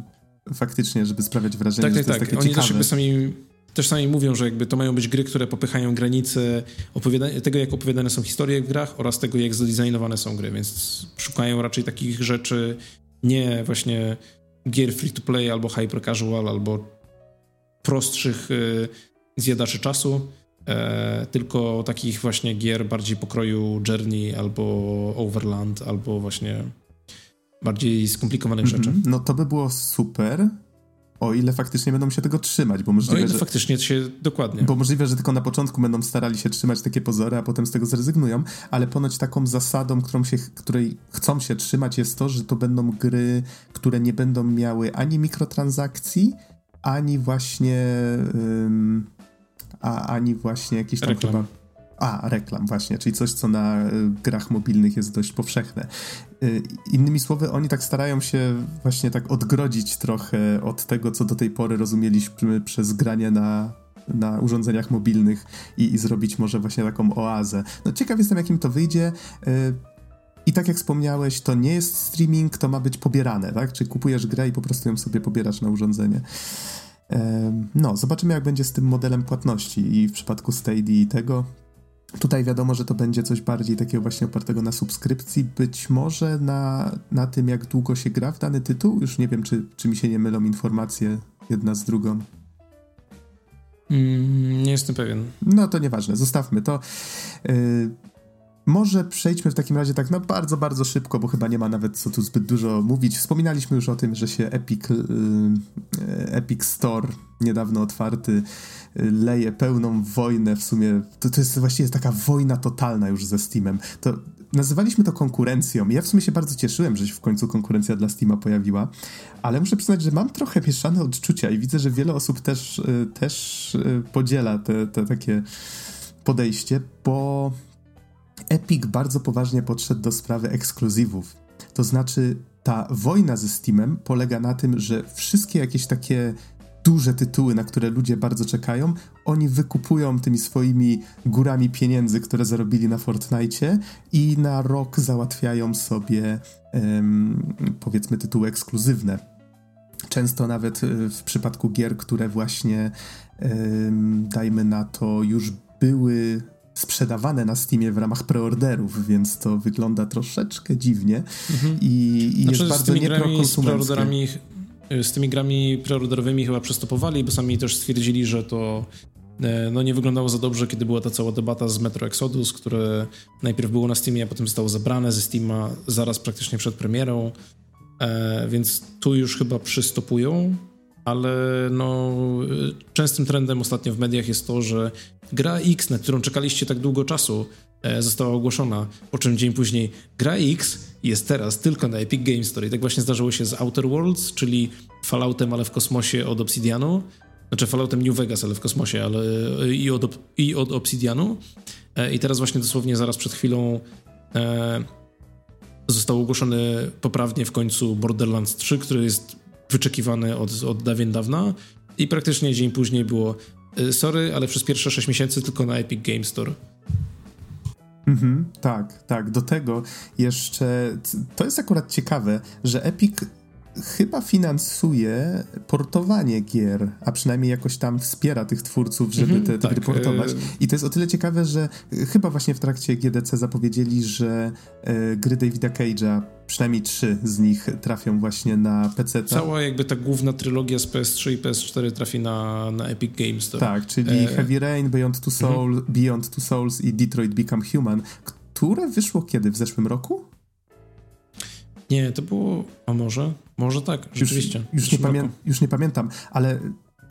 faktycznie, żeby sprawiać wrażenie, tak, że tak, to tak. jest takie Oni ciekawe. też sami też sami mówią, że jakby to mają być gry, które popychają granice tego, jak opowiadane są historie w grach oraz tego, jak zdesignowane są gry, więc szukają raczej takich rzeczy, nie właśnie gier free to play albo hyper casual, albo prostszych y, zjadaczy czasu, e, tylko takich właśnie gier bardziej pokroju Journey albo Overland, albo właśnie bardziej skomplikowanych mm -hmm. rzeczy. No to by było super, o ile faktycznie będą się tego trzymać, bo możliwe, o ile że, faktycznie się, dokładnie. Bo możliwe, że tylko na początku będą starali się trzymać takie pozory, a potem z tego zrezygnują, ale ponoć taką zasadą, którą się, której chcą się trzymać jest to, że to będą gry, które nie będą miały ani mikrotransakcji, ani właśnie a ani właśnie jakieś tam reklam. chyba a, reklam, właśnie, czyli coś, co na y, grach mobilnych jest dość powszechne. Y, innymi słowy, oni tak starają się właśnie tak odgrodzić trochę od tego, co do tej pory rozumieliśmy przez granie na, na urządzeniach mobilnych i, i zrobić może właśnie taką oazę. No ciekaw jestem, jakim to wyjdzie. Y, I tak jak wspomniałeś, to nie jest streaming, to ma być pobierane, tak? Czyli kupujesz grę i po prostu ją sobie pobierasz na urządzenie. No, zobaczymy, jak będzie z tym modelem płatności i w przypadku Stadia i tego. Tutaj wiadomo, że to będzie coś bardziej takiego właśnie opartego na subskrypcji, być może na, na tym, jak długo się gra w dany tytuł. Już nie wiem, czy, czy mi się nie mylą informacje jedna z drugą. Mm, nie jestem pewien. No to nieważne, zostawmy to. Yy, może przejdźmy w takim razie tak na bardzo, bardzo szybko, bo chyba nie ma nawet co tu zbyt dużo mówić. Wspominaliśmy już o tym, że się Epic, yy, Epic Store niedawno otwarty yy, leje pełną wojnę w sumie. To, to jest właściwie taka wojna totalna już ze Steamem. To nazywaliśmy to konkurencją. Ja w sumie się bardzo cieszyłem, że się w końcu konkurencja dla Steama pojawiła, ale muszę przyznać, że mam trochę mieszane odczucia i widzę, że wiele osób też, też podziela te, te takie podejście, bo Epic bardzo poważnie podszedł do sprawy ekskluzywów. To znaczy, ta wojna ze Steamem polega na tym, że wszystkie jakieś takie duże tytuły, na które ludzie bardzo czekają, oni wykupują tymi swoimi górami pieniędzy, które zarobili na Fortnite i na rok załatwiają sobie um, powiedzmy tytuły ekskluzywne. Często nawet e, w przypadku gier, które właśnie um, dajmy na to już były sprzedawane na Steamie w ramach preorderów, więc to wygląda troszeczkę dziwnie mhm. i, i znaczy, jest bardzo nieprokonsumenckie. Z tymi grami preorderowymi chyba przystopowali, bo sami też stwierdzili, że to e, no nie wyglądało za dobrze, kiedy była ta cała debata z Metro Exodus, które najpierw było na Steamie, a potem zostało zabrane ze Steama zaraz praktycznie przed premierą, e, więc tu już chyba przystopują ale no, częstym trendem ostatnio w mediach jest to, że gra X, na którą czekaliście tak długo czasu, e, została ogłoszona, po czym dzień później gra X jest teraz tylko na Epic Games Store. I tak właśnie zdarzyło się z Outer Worlds, czyli Falloutem, ale w kosmosie od Obsidianu. Znaczy Falloutem New Vegas, ale w kosmosie, ale i od, i od Obsidianu. E, I teraz właśnie dosłownie zaraz przed chwilą e, został ogłoszony poprawnie w końcu Borderlands 3, który jest wyczekiwany od, od dawien dawna i praktycznie dzień później było y, sorry, ale przez pierwsze 6 miesięcy tylko na Epic Game Store. Mhm, tak, tak. Do tego jeszcze to jest akurat ciekawe, że Epic chyba finansuje portowanie gier, a przynajmniej jakoś tam wspiera tych twórców, żeby mm -hmm, te, te tak, gry portować. E, I to jest o tyle ciekawe, że chyba właśnie w trakcie GDC zapowiedzieli, że e, gry Davida Cage'a, przynajmniej trzy z nich trafią właśnie na PC. Cała jakby ta główna trylogia z PS3 i PS4 trafi na, na Epic Games. To. Tak, czyli e... Heavy Rain, Beyond Two, Soul, mm -hmm. Beyond Two Souls i Detroit Become Human, które wyszło kiedy? W zeszłym roku? Nie, to było. A może? Może tak, rzeczywiście. Już, już, nie, pamię już nie pamiętam, ale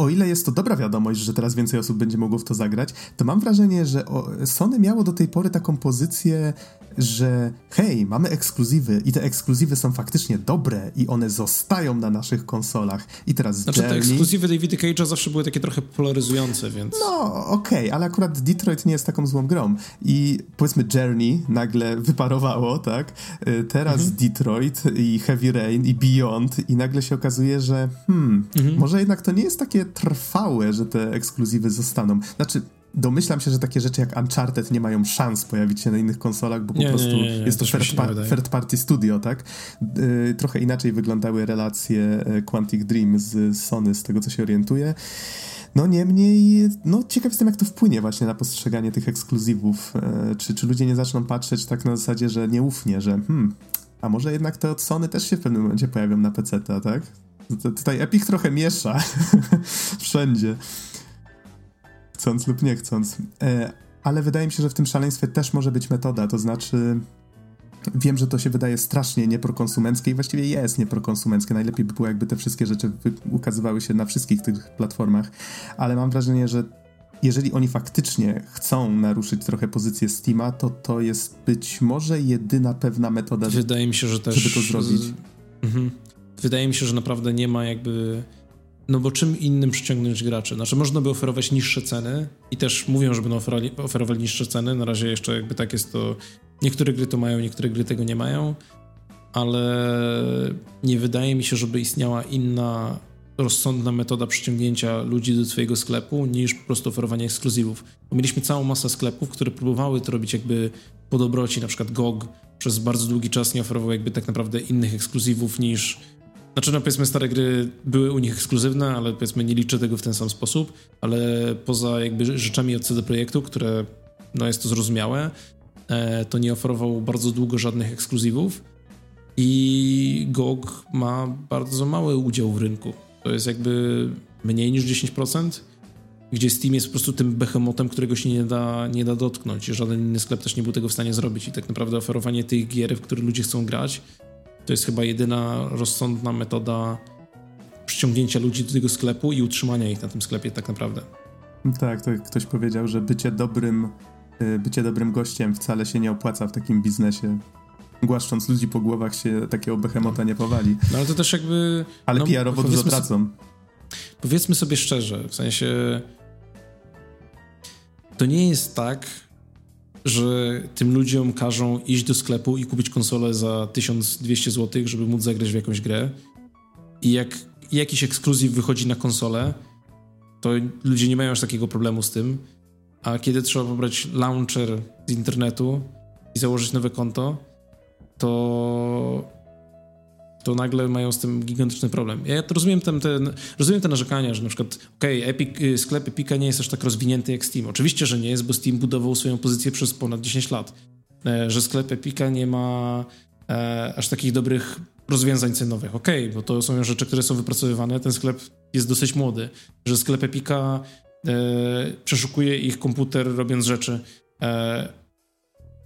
o ile jest to dobra wiadomość, że teraz więcej osób będzie mogło w to zagrać, to mam wrażenie, że Sony miało do tej pory taką pozycję że hej, mamy ekskluzywy i te ekskluzywy są faktycznie dobre i one zostają na naszych konsolach. I teraz Znaczy Journey... te ekskluzywy Davida Cage'a zawsze były takie trochę polaryzujące, więc... No, okej, okay, ale akurat Detroit nie jest taką złą grą. I powiedzmy Journey nagle wyparowało, tak? Y, teraz mhm. Detroit i Heavy Rain i Beyond i nagle się okazuje, że hmm, mhm. może jednak to nie jest takie trwałe, że te ekskluzywy zostaną. Znaczy, domyślam się, że takie rzeczy jak Uncharted nie mają szans pojawić się na innych konsolach, bo po nie, prostu nie, nie, jest to third, par third, party studio, tak? Yy, trochę inaczej wyglądały relacje e, Quantic Dream z Sony, z tego co się orientuję. No niemniej, no ciekaw jestem jak to wpłynie właśnie na postrzeganie tych ekskluzywów. Yy, czy, czy ludzie nie zaczną patrzeć tak na zasadzie, że nieufnie, że hmm, a może jednak te od Sony też się w pewnym momencie pojawią na PC, tak? Tutaj Epic trochę miesza wszędzie chcąc lub nie chcąc. E, ale wydaje mi się, że w tym szaleństwie też może być metoda, to znaczy wiem, że to się wydaje strasznie nieprokonsumenckie i właściwie jest nieprokonsumenckie. Najlepiej by było, jakby te wszystkie rzeczy ukazywały się na wszystkich tych platformach, ale mam wrażenie, że jeżeli oni faktycznie chcą naruszyć trochę pozycję Steama, to to jest być może jedyna pewna metoda, Wydaje mi się, że też, żeby to zrobić. Z... Mhm. Wydaje mi się, że naprawdę nie ma jakby no bo czym innym przyciągnąć graczy? Znaczy można by oferować niższe ceny i też mówią, że będą oferowali, oferowali niższe ceny. Na razie jeszcze jakby tak jest to... Niektóre gry to mają, niektóre gry tego nie mają, ale nie wydaje mi się, żeby istniała inna rozsądna metoda przyciągnięcia ludzi do twojego sklepu niż po prostu oferowanie ekskluzywów. Mieliśmy całą masę sklepów, które próbowały to robić jakby po dobroci, na przykład GOG przez bardzo długi czas nie oferował jakby tak naprawdę innych ekskluzywów niż znaczy, no powiedzmy, stare gry były u nich ekskluzywne, ale powiedzmy nie liczę tego w ten sam sposób, ale poza jakby rzeczami od CD Projektu, które, no jest to zrozumiałe, e, to nie oferował bardzo długo żadnych ekskluzywów i GOG ma bardzo mały udział w rynku. To jest jakby mniej niż 10%, gdzie Steam jest po prostu tym behemotem, którego się nie da, nie da dotknąć. Żaden inny sklep też nie był tego w stanie zrobić i tak naprawdę oferowanie tych gier, w które ludzie chcą grać, to jest chyba jedyna rozsądna metoda przyciągnięcia ludzi do tego sklepu i utrzymania ich na tym sklepie tak naprawdę. Tak, to ktoś powiedział, że bycie dobrym, y, bycie dobrym gościem wcale się nie opłaca w takim biznesie. Głaszcząc ludzi po głowach się takiego behemota nie powali. No ale to też jakby... Ale no, PR-owo dużo tracą. Powiedzmy sobie szczerze, w sensie to nie jest tak, że tym ludziom każą iść do sklepu i kupić konsolę za 1200 zł, żeby móc zagrać w jakąś grę. I jak jakiś ekskluzyw wychodzi na konsolę, to ludzie nie mają aż takiego problemu z tym. A kiedy trzeba pobrać launcher z internetu i założyć nowe konto, to to nagle mają z tym gigantyczny problem. Ja rozumiem, ten, ten, rozumiem te narzekania, że na przykład okej, okay, Epic, y, sklep Epica nie jest aż tak rozwinięty jak Steam. Oczywiście, że nie jest, bo Steam budował swoją pozycję przez ponad 10 lat. E, że sklep Epica nie ma e, aż takich dobrych rozwiązań cenowych. Okej, okay, bo to są rzeczy, które są wypracowywane. Ten sklep jest dosyć młody. Że sklep Epica e, przeszukuje ich komputer robiąc rzeczy. E,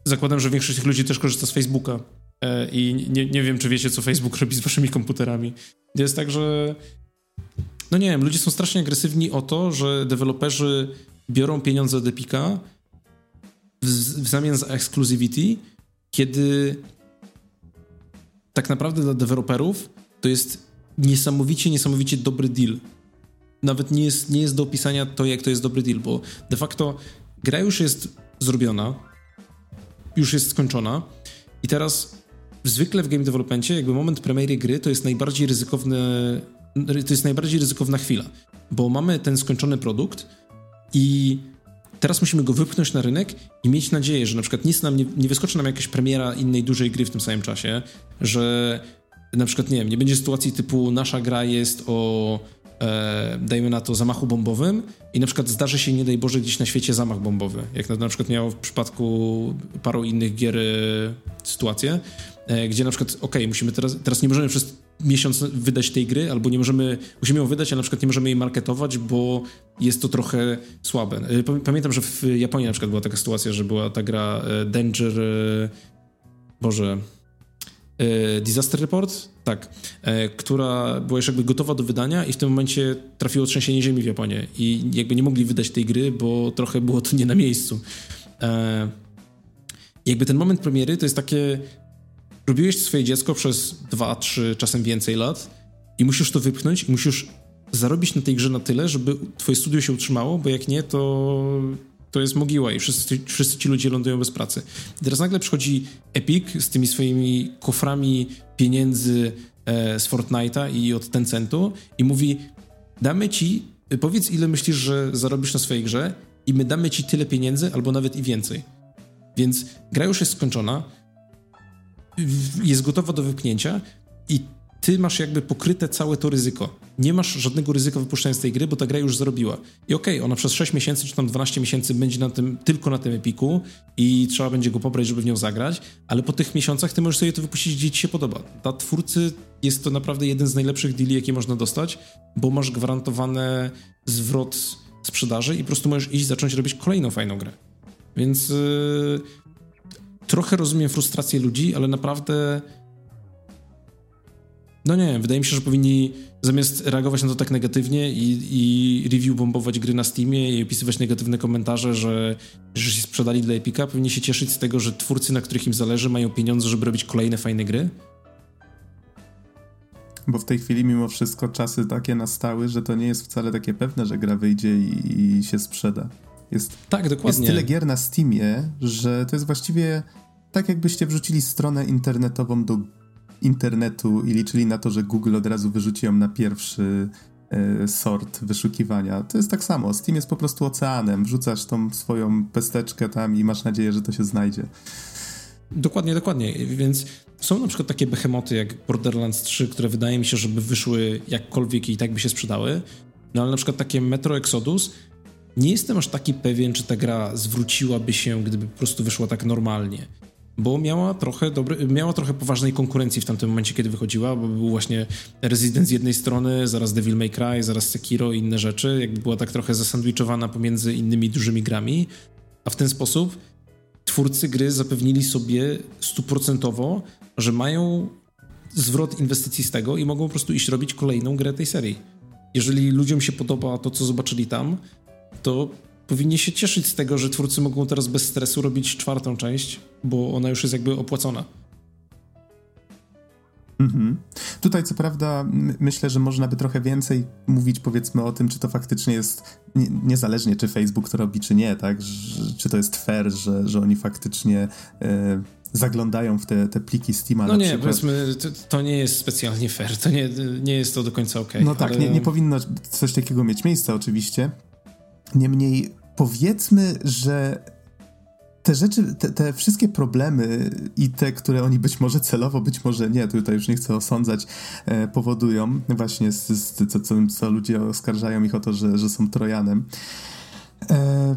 zakładam, że większość tych ludzi też korzysta z Facebooka i nie, nie wiem, czy wiecie, co Facebook robi z waszymi komputerami. Jest tak, że no nie wiem, ludzie są strasznie agresywni o to, że deweloperzy biorą pieniądze od Epika w, w zamian za exclusivity, kiedy tak naprawdę dla deweloperów to jest niesamowicie, niesamowicie dobry deal. Nawet nie jest, nie jest do opisania to, jak to jest dobry deal, bo de facto gra już jest zrobiona, już jest skończona i teraz zwykle w game developmentie jakby moment premiery gry to jest najbardziej ryzykowny, to jest najbardziej ryzykowna chwila, bo mamy ten skończony produkt i teraz musimy go wypchnąć na rynek i mieć nadzieję, że na przykład nic nam nie, nie wyskoczy nam jakaś premiera innej dużej gry w tym samym czasie, że na przykład, nie wiem, nie będzie sytuacji typu nasza gra jest o e, dajmy na to zamachu bombowym i na przykład zdarzy się, nie daj Boże, gdzieś na świecie zamach bombowy, jak na, na przykład miało w przypadku paru innych gier e, sytuacje, e, gdzie na przykład, ok, musimy teraz, teraz nie możemy przez miesiąc wydać tej gry, albo nie możemy, musimy ją wydać, ale na przykład nie możemy jej marketować, bo jest to trochę słabe. E, pamiętam, że w Japonii na przykład była taka sytuacja, że była ta gra e, Danger, Boże, Disaster Report, tak, która była już jakby gotowa do wydania i w tym momencie trafiło trzęsienie ziemi w Japonii i jakby nie mogli wydać tej gry, bo trochę było to nie na miejscu. Jakby ten moment premiery to jest takie robiłeś swoje dziecko przez dwa, trzy, czasem więcej lat i musisz to wypchnąć i musisz zarobić na tej grze na tyle, żeby twoje studio się utrzymało, bo jak nie, to, to jest mogiła i wszyscy, wszyscy ci ludzie lądują bez pracy. I teraz nagle przychodzi Epic z tymi swoimi koframi pieniędzy e, z Fortnite'a i od Tencentu i mówi damy ci, powiedz ile myślisz, że zarobisz na swojej grze i my damy ci tyle pieniędzy albo nawet i więcej. Więc gra już jest skończona, jest gotowa do wypchnięcia i ty masz jakby pokryte całe to ryzyko. Nie masz żadnego ryzyka wypuszczając tej gry, bo ta gra już zrobiła. I okej, okay, ona przez 6 miesięcy czy tam 12 miesięcy będzie na tym, tylko na tym epiku i trzeba będzie go pobrać, żeby w nią zagrać, ale po tych miesiącach ty możesz sobie to wypuścić, gdzie ci się podoba. Dla twórcy jest to naprawdę jeden z najlepszych deali, jakie można dostać, bo masz gwarantowane zwrot sprzedaży i po prostu możesz iść zacząć robić kolejną fajną grę. Więc yy, trochę rozumiem frustrację ludzi, ale naprawdę. No nie, wydaje mi się, że powinni zamiast reagować na to tak negatywnie i, i review bombować gry na Steamie i opisywać negatywne komentarze, że, że się sprzedali dla Epica, powinni się cieszyć z tego, że twórcy, na których im zależy, mają pieniądze, żeby robić kolejne fajne gry. Bo w tej chwili mimo wszystko czasy takie nastały, że to nie jest wcale takie pewne, że gra wyjdzie i, i się sprzeda. Jest, tak, dokładnie. Jest tyle gier na Steamie, że to jest właściwie tak jakbyście wrzucili stronę internetową do internetu i liczyli na to, że Google od razu wyrzuci ją na pierwszy e, sort wyszukiwania. To jest tak samo. Steam jest po prostu oceanem. Wrzucasz tą swoją pesteczkę tam i masz nadzieję, że to się znajdzie. Dokładnie, dokładnie. Więc są na przykład takie behemoty jak Borderlands 3, które wydaje mi się, żeby wyszły jakkolwiek i tak by się sprzedały. No ale na przykład takie Metro Exodus nie jestem aż taki pewien, czy ta gra zwróciłaby się, gdyby po prostu wyszła tak normalnie. Bo miała trochę, dobry, miała trochę poważnej konkurencji w tamtym momencie, kiedy wychodziła, bo był właśnie Resident z jednej strony, zaraz Devil May Cry, zaraz Sekiro i inne rzeczy. Jakby była tak trochę zasandwichowana pomiędzy innymi dużymi grami. A w ten sposób twórcy gry zapewnili sobie stuprocentowo, że mają zwrot inwestycji z tego i mogą po prostu iść robić kolejną grę tej serii. Jeżeli ludziom się podoba to, co zobaczyli tam, to powinni się cieszyć z tego, że twórcy mogą teraz bez stresu robić czwartą część, bo ona już jest jakby opłacona. Mhm. Tutaj co prawda myślę, że można by trochę więcej mówić powiedzmy o tym, czy to faktycznie jest nie, niezależnie czy Facebook to robi, czy nie, tak? Że, czy to jest fair, że, że oni faktycznie e, zaglądają w te, te pliki Steama. No nie, przykład. powiedzmy, to, to, nie jest specjalnie fair, to nie, nie jest to do końca ok. No tak, ale... nie, nie powinno coś takiego mieć miejsca oczywiście. Niemniej powiedzmy, że te rzeczy, te, te, wszystkie problemy i te, które oni być może celowo, być może nie, tutaj już nie chcę osądzać, e, powodują właśnie z, z, co, co, co, ludzie oskarżają ich o to, że, że są Trojanem. E,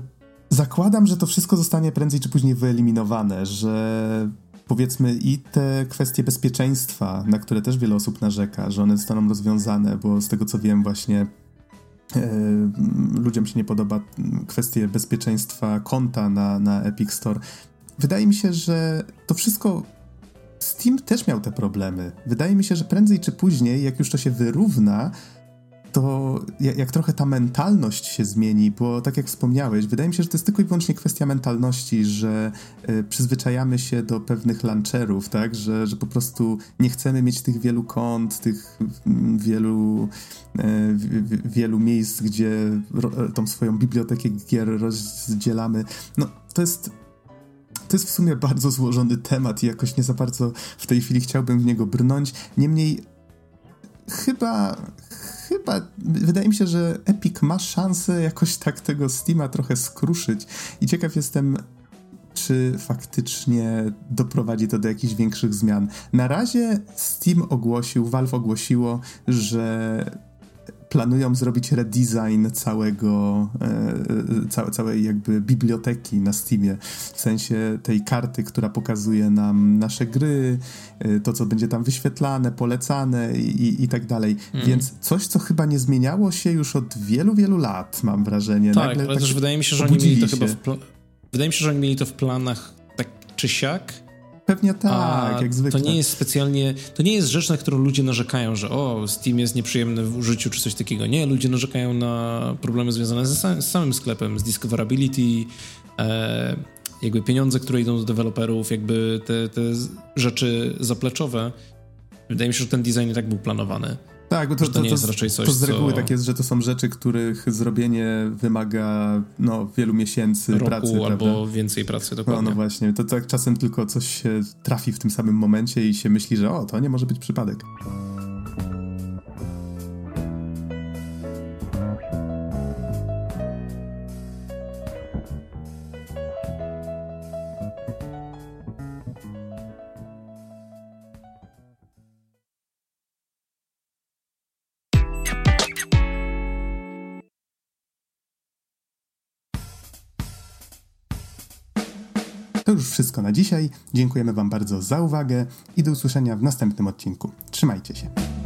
zakładam, że to wszystko zostanie prędzej czy później wyeliminowane, że powiedzmy i te kwestie bezpieczeństwa, na które też wiele osób narzeka, że one zostaną rozwiązane, bo z tego co wiem właśnie ludziom się nie podoba kwestie bezpieczeństwa konta na, na Epic Store. Wydaje mi się, że to wszystko. Steam też miał te problemy. Wydaje mi się, że prędzej czy później, jak już to się wyrówna, to jak, jak, trochę ta mentalność się zmieni, bo tak jak wspomniałeś, wydaje mi się, że to jest tylko i wyłącznie kwestia mentalności, że y, przyzwyczajamy się do pewnych launcherów, tak, że, że po prostu nie chcemy mieć tych wielu kont, tych mm, wielu, y, wielu miejsc, gdzie ro, tą swoją bibliotekę gier rozdzielamy. No, to jest to jest w sumie bardzo złożony temat i jakoś nie za bardzo w tej chwili chciałbym w niego brnąć. Niemniej chyba, chyba, wydaje mi się, że Epic ma szansę jakoś tak tego Steama trochę skruszyć i ciekaw jestem, czy faktycznie doprowadzi to do jakichś większych zmian. Na razie Steam ogłosił, Valve ogłosiło, że planują zrobić redesign całego, e, całe, całej jakby biblioteki na Steamie, w sensie tej karty, która pokazuje nam nasze gry, e, to co będzie tam wyświetlane, polecane i, i tak dalej. Mm. Więc coś, co chyba nie zmieniało się już od wielu, wielu lat, mam wrażenie. Tak, Nagle ale tak też wydaje mi się, że oni mieli to się. chyba w pla- Wydaje mi się, że oni mieli to w planach tak czy siak, Pewnie tak, A jak zwykle. To nie jest specjalnie, to nie jest rzecz, na którą ludzie narzekają, że o, Steam jest nieprzyjemny w użyciu czy coś takiego. Nie, ludzie narzekają na problemy związane z, z samym sklepem, z discoverability, e, jakby pieniądze, które idą do deweloperów, jakby te, te rzeczy zapleczowe. Wydaje mi się, że ten design i tak był planowany. Tak, bo to, to, to nie jest raczej coś, To z reguły co... tak jest, że to są rzeczy, których zrobienie wymaga no, wielu miesięcy Roku pracy. albo prawda? więcej pracy, dokładnie. No, no właśnie, to tak czasem tylko coś się trafi w tym samym momencie i się myśli, że o, to nie może być przypadek. To już wszystko na dzisiaj. Dziękujemy Wam bardzo za uwagę i do usłyszenia w następnym odcinku. Trzymajcie się.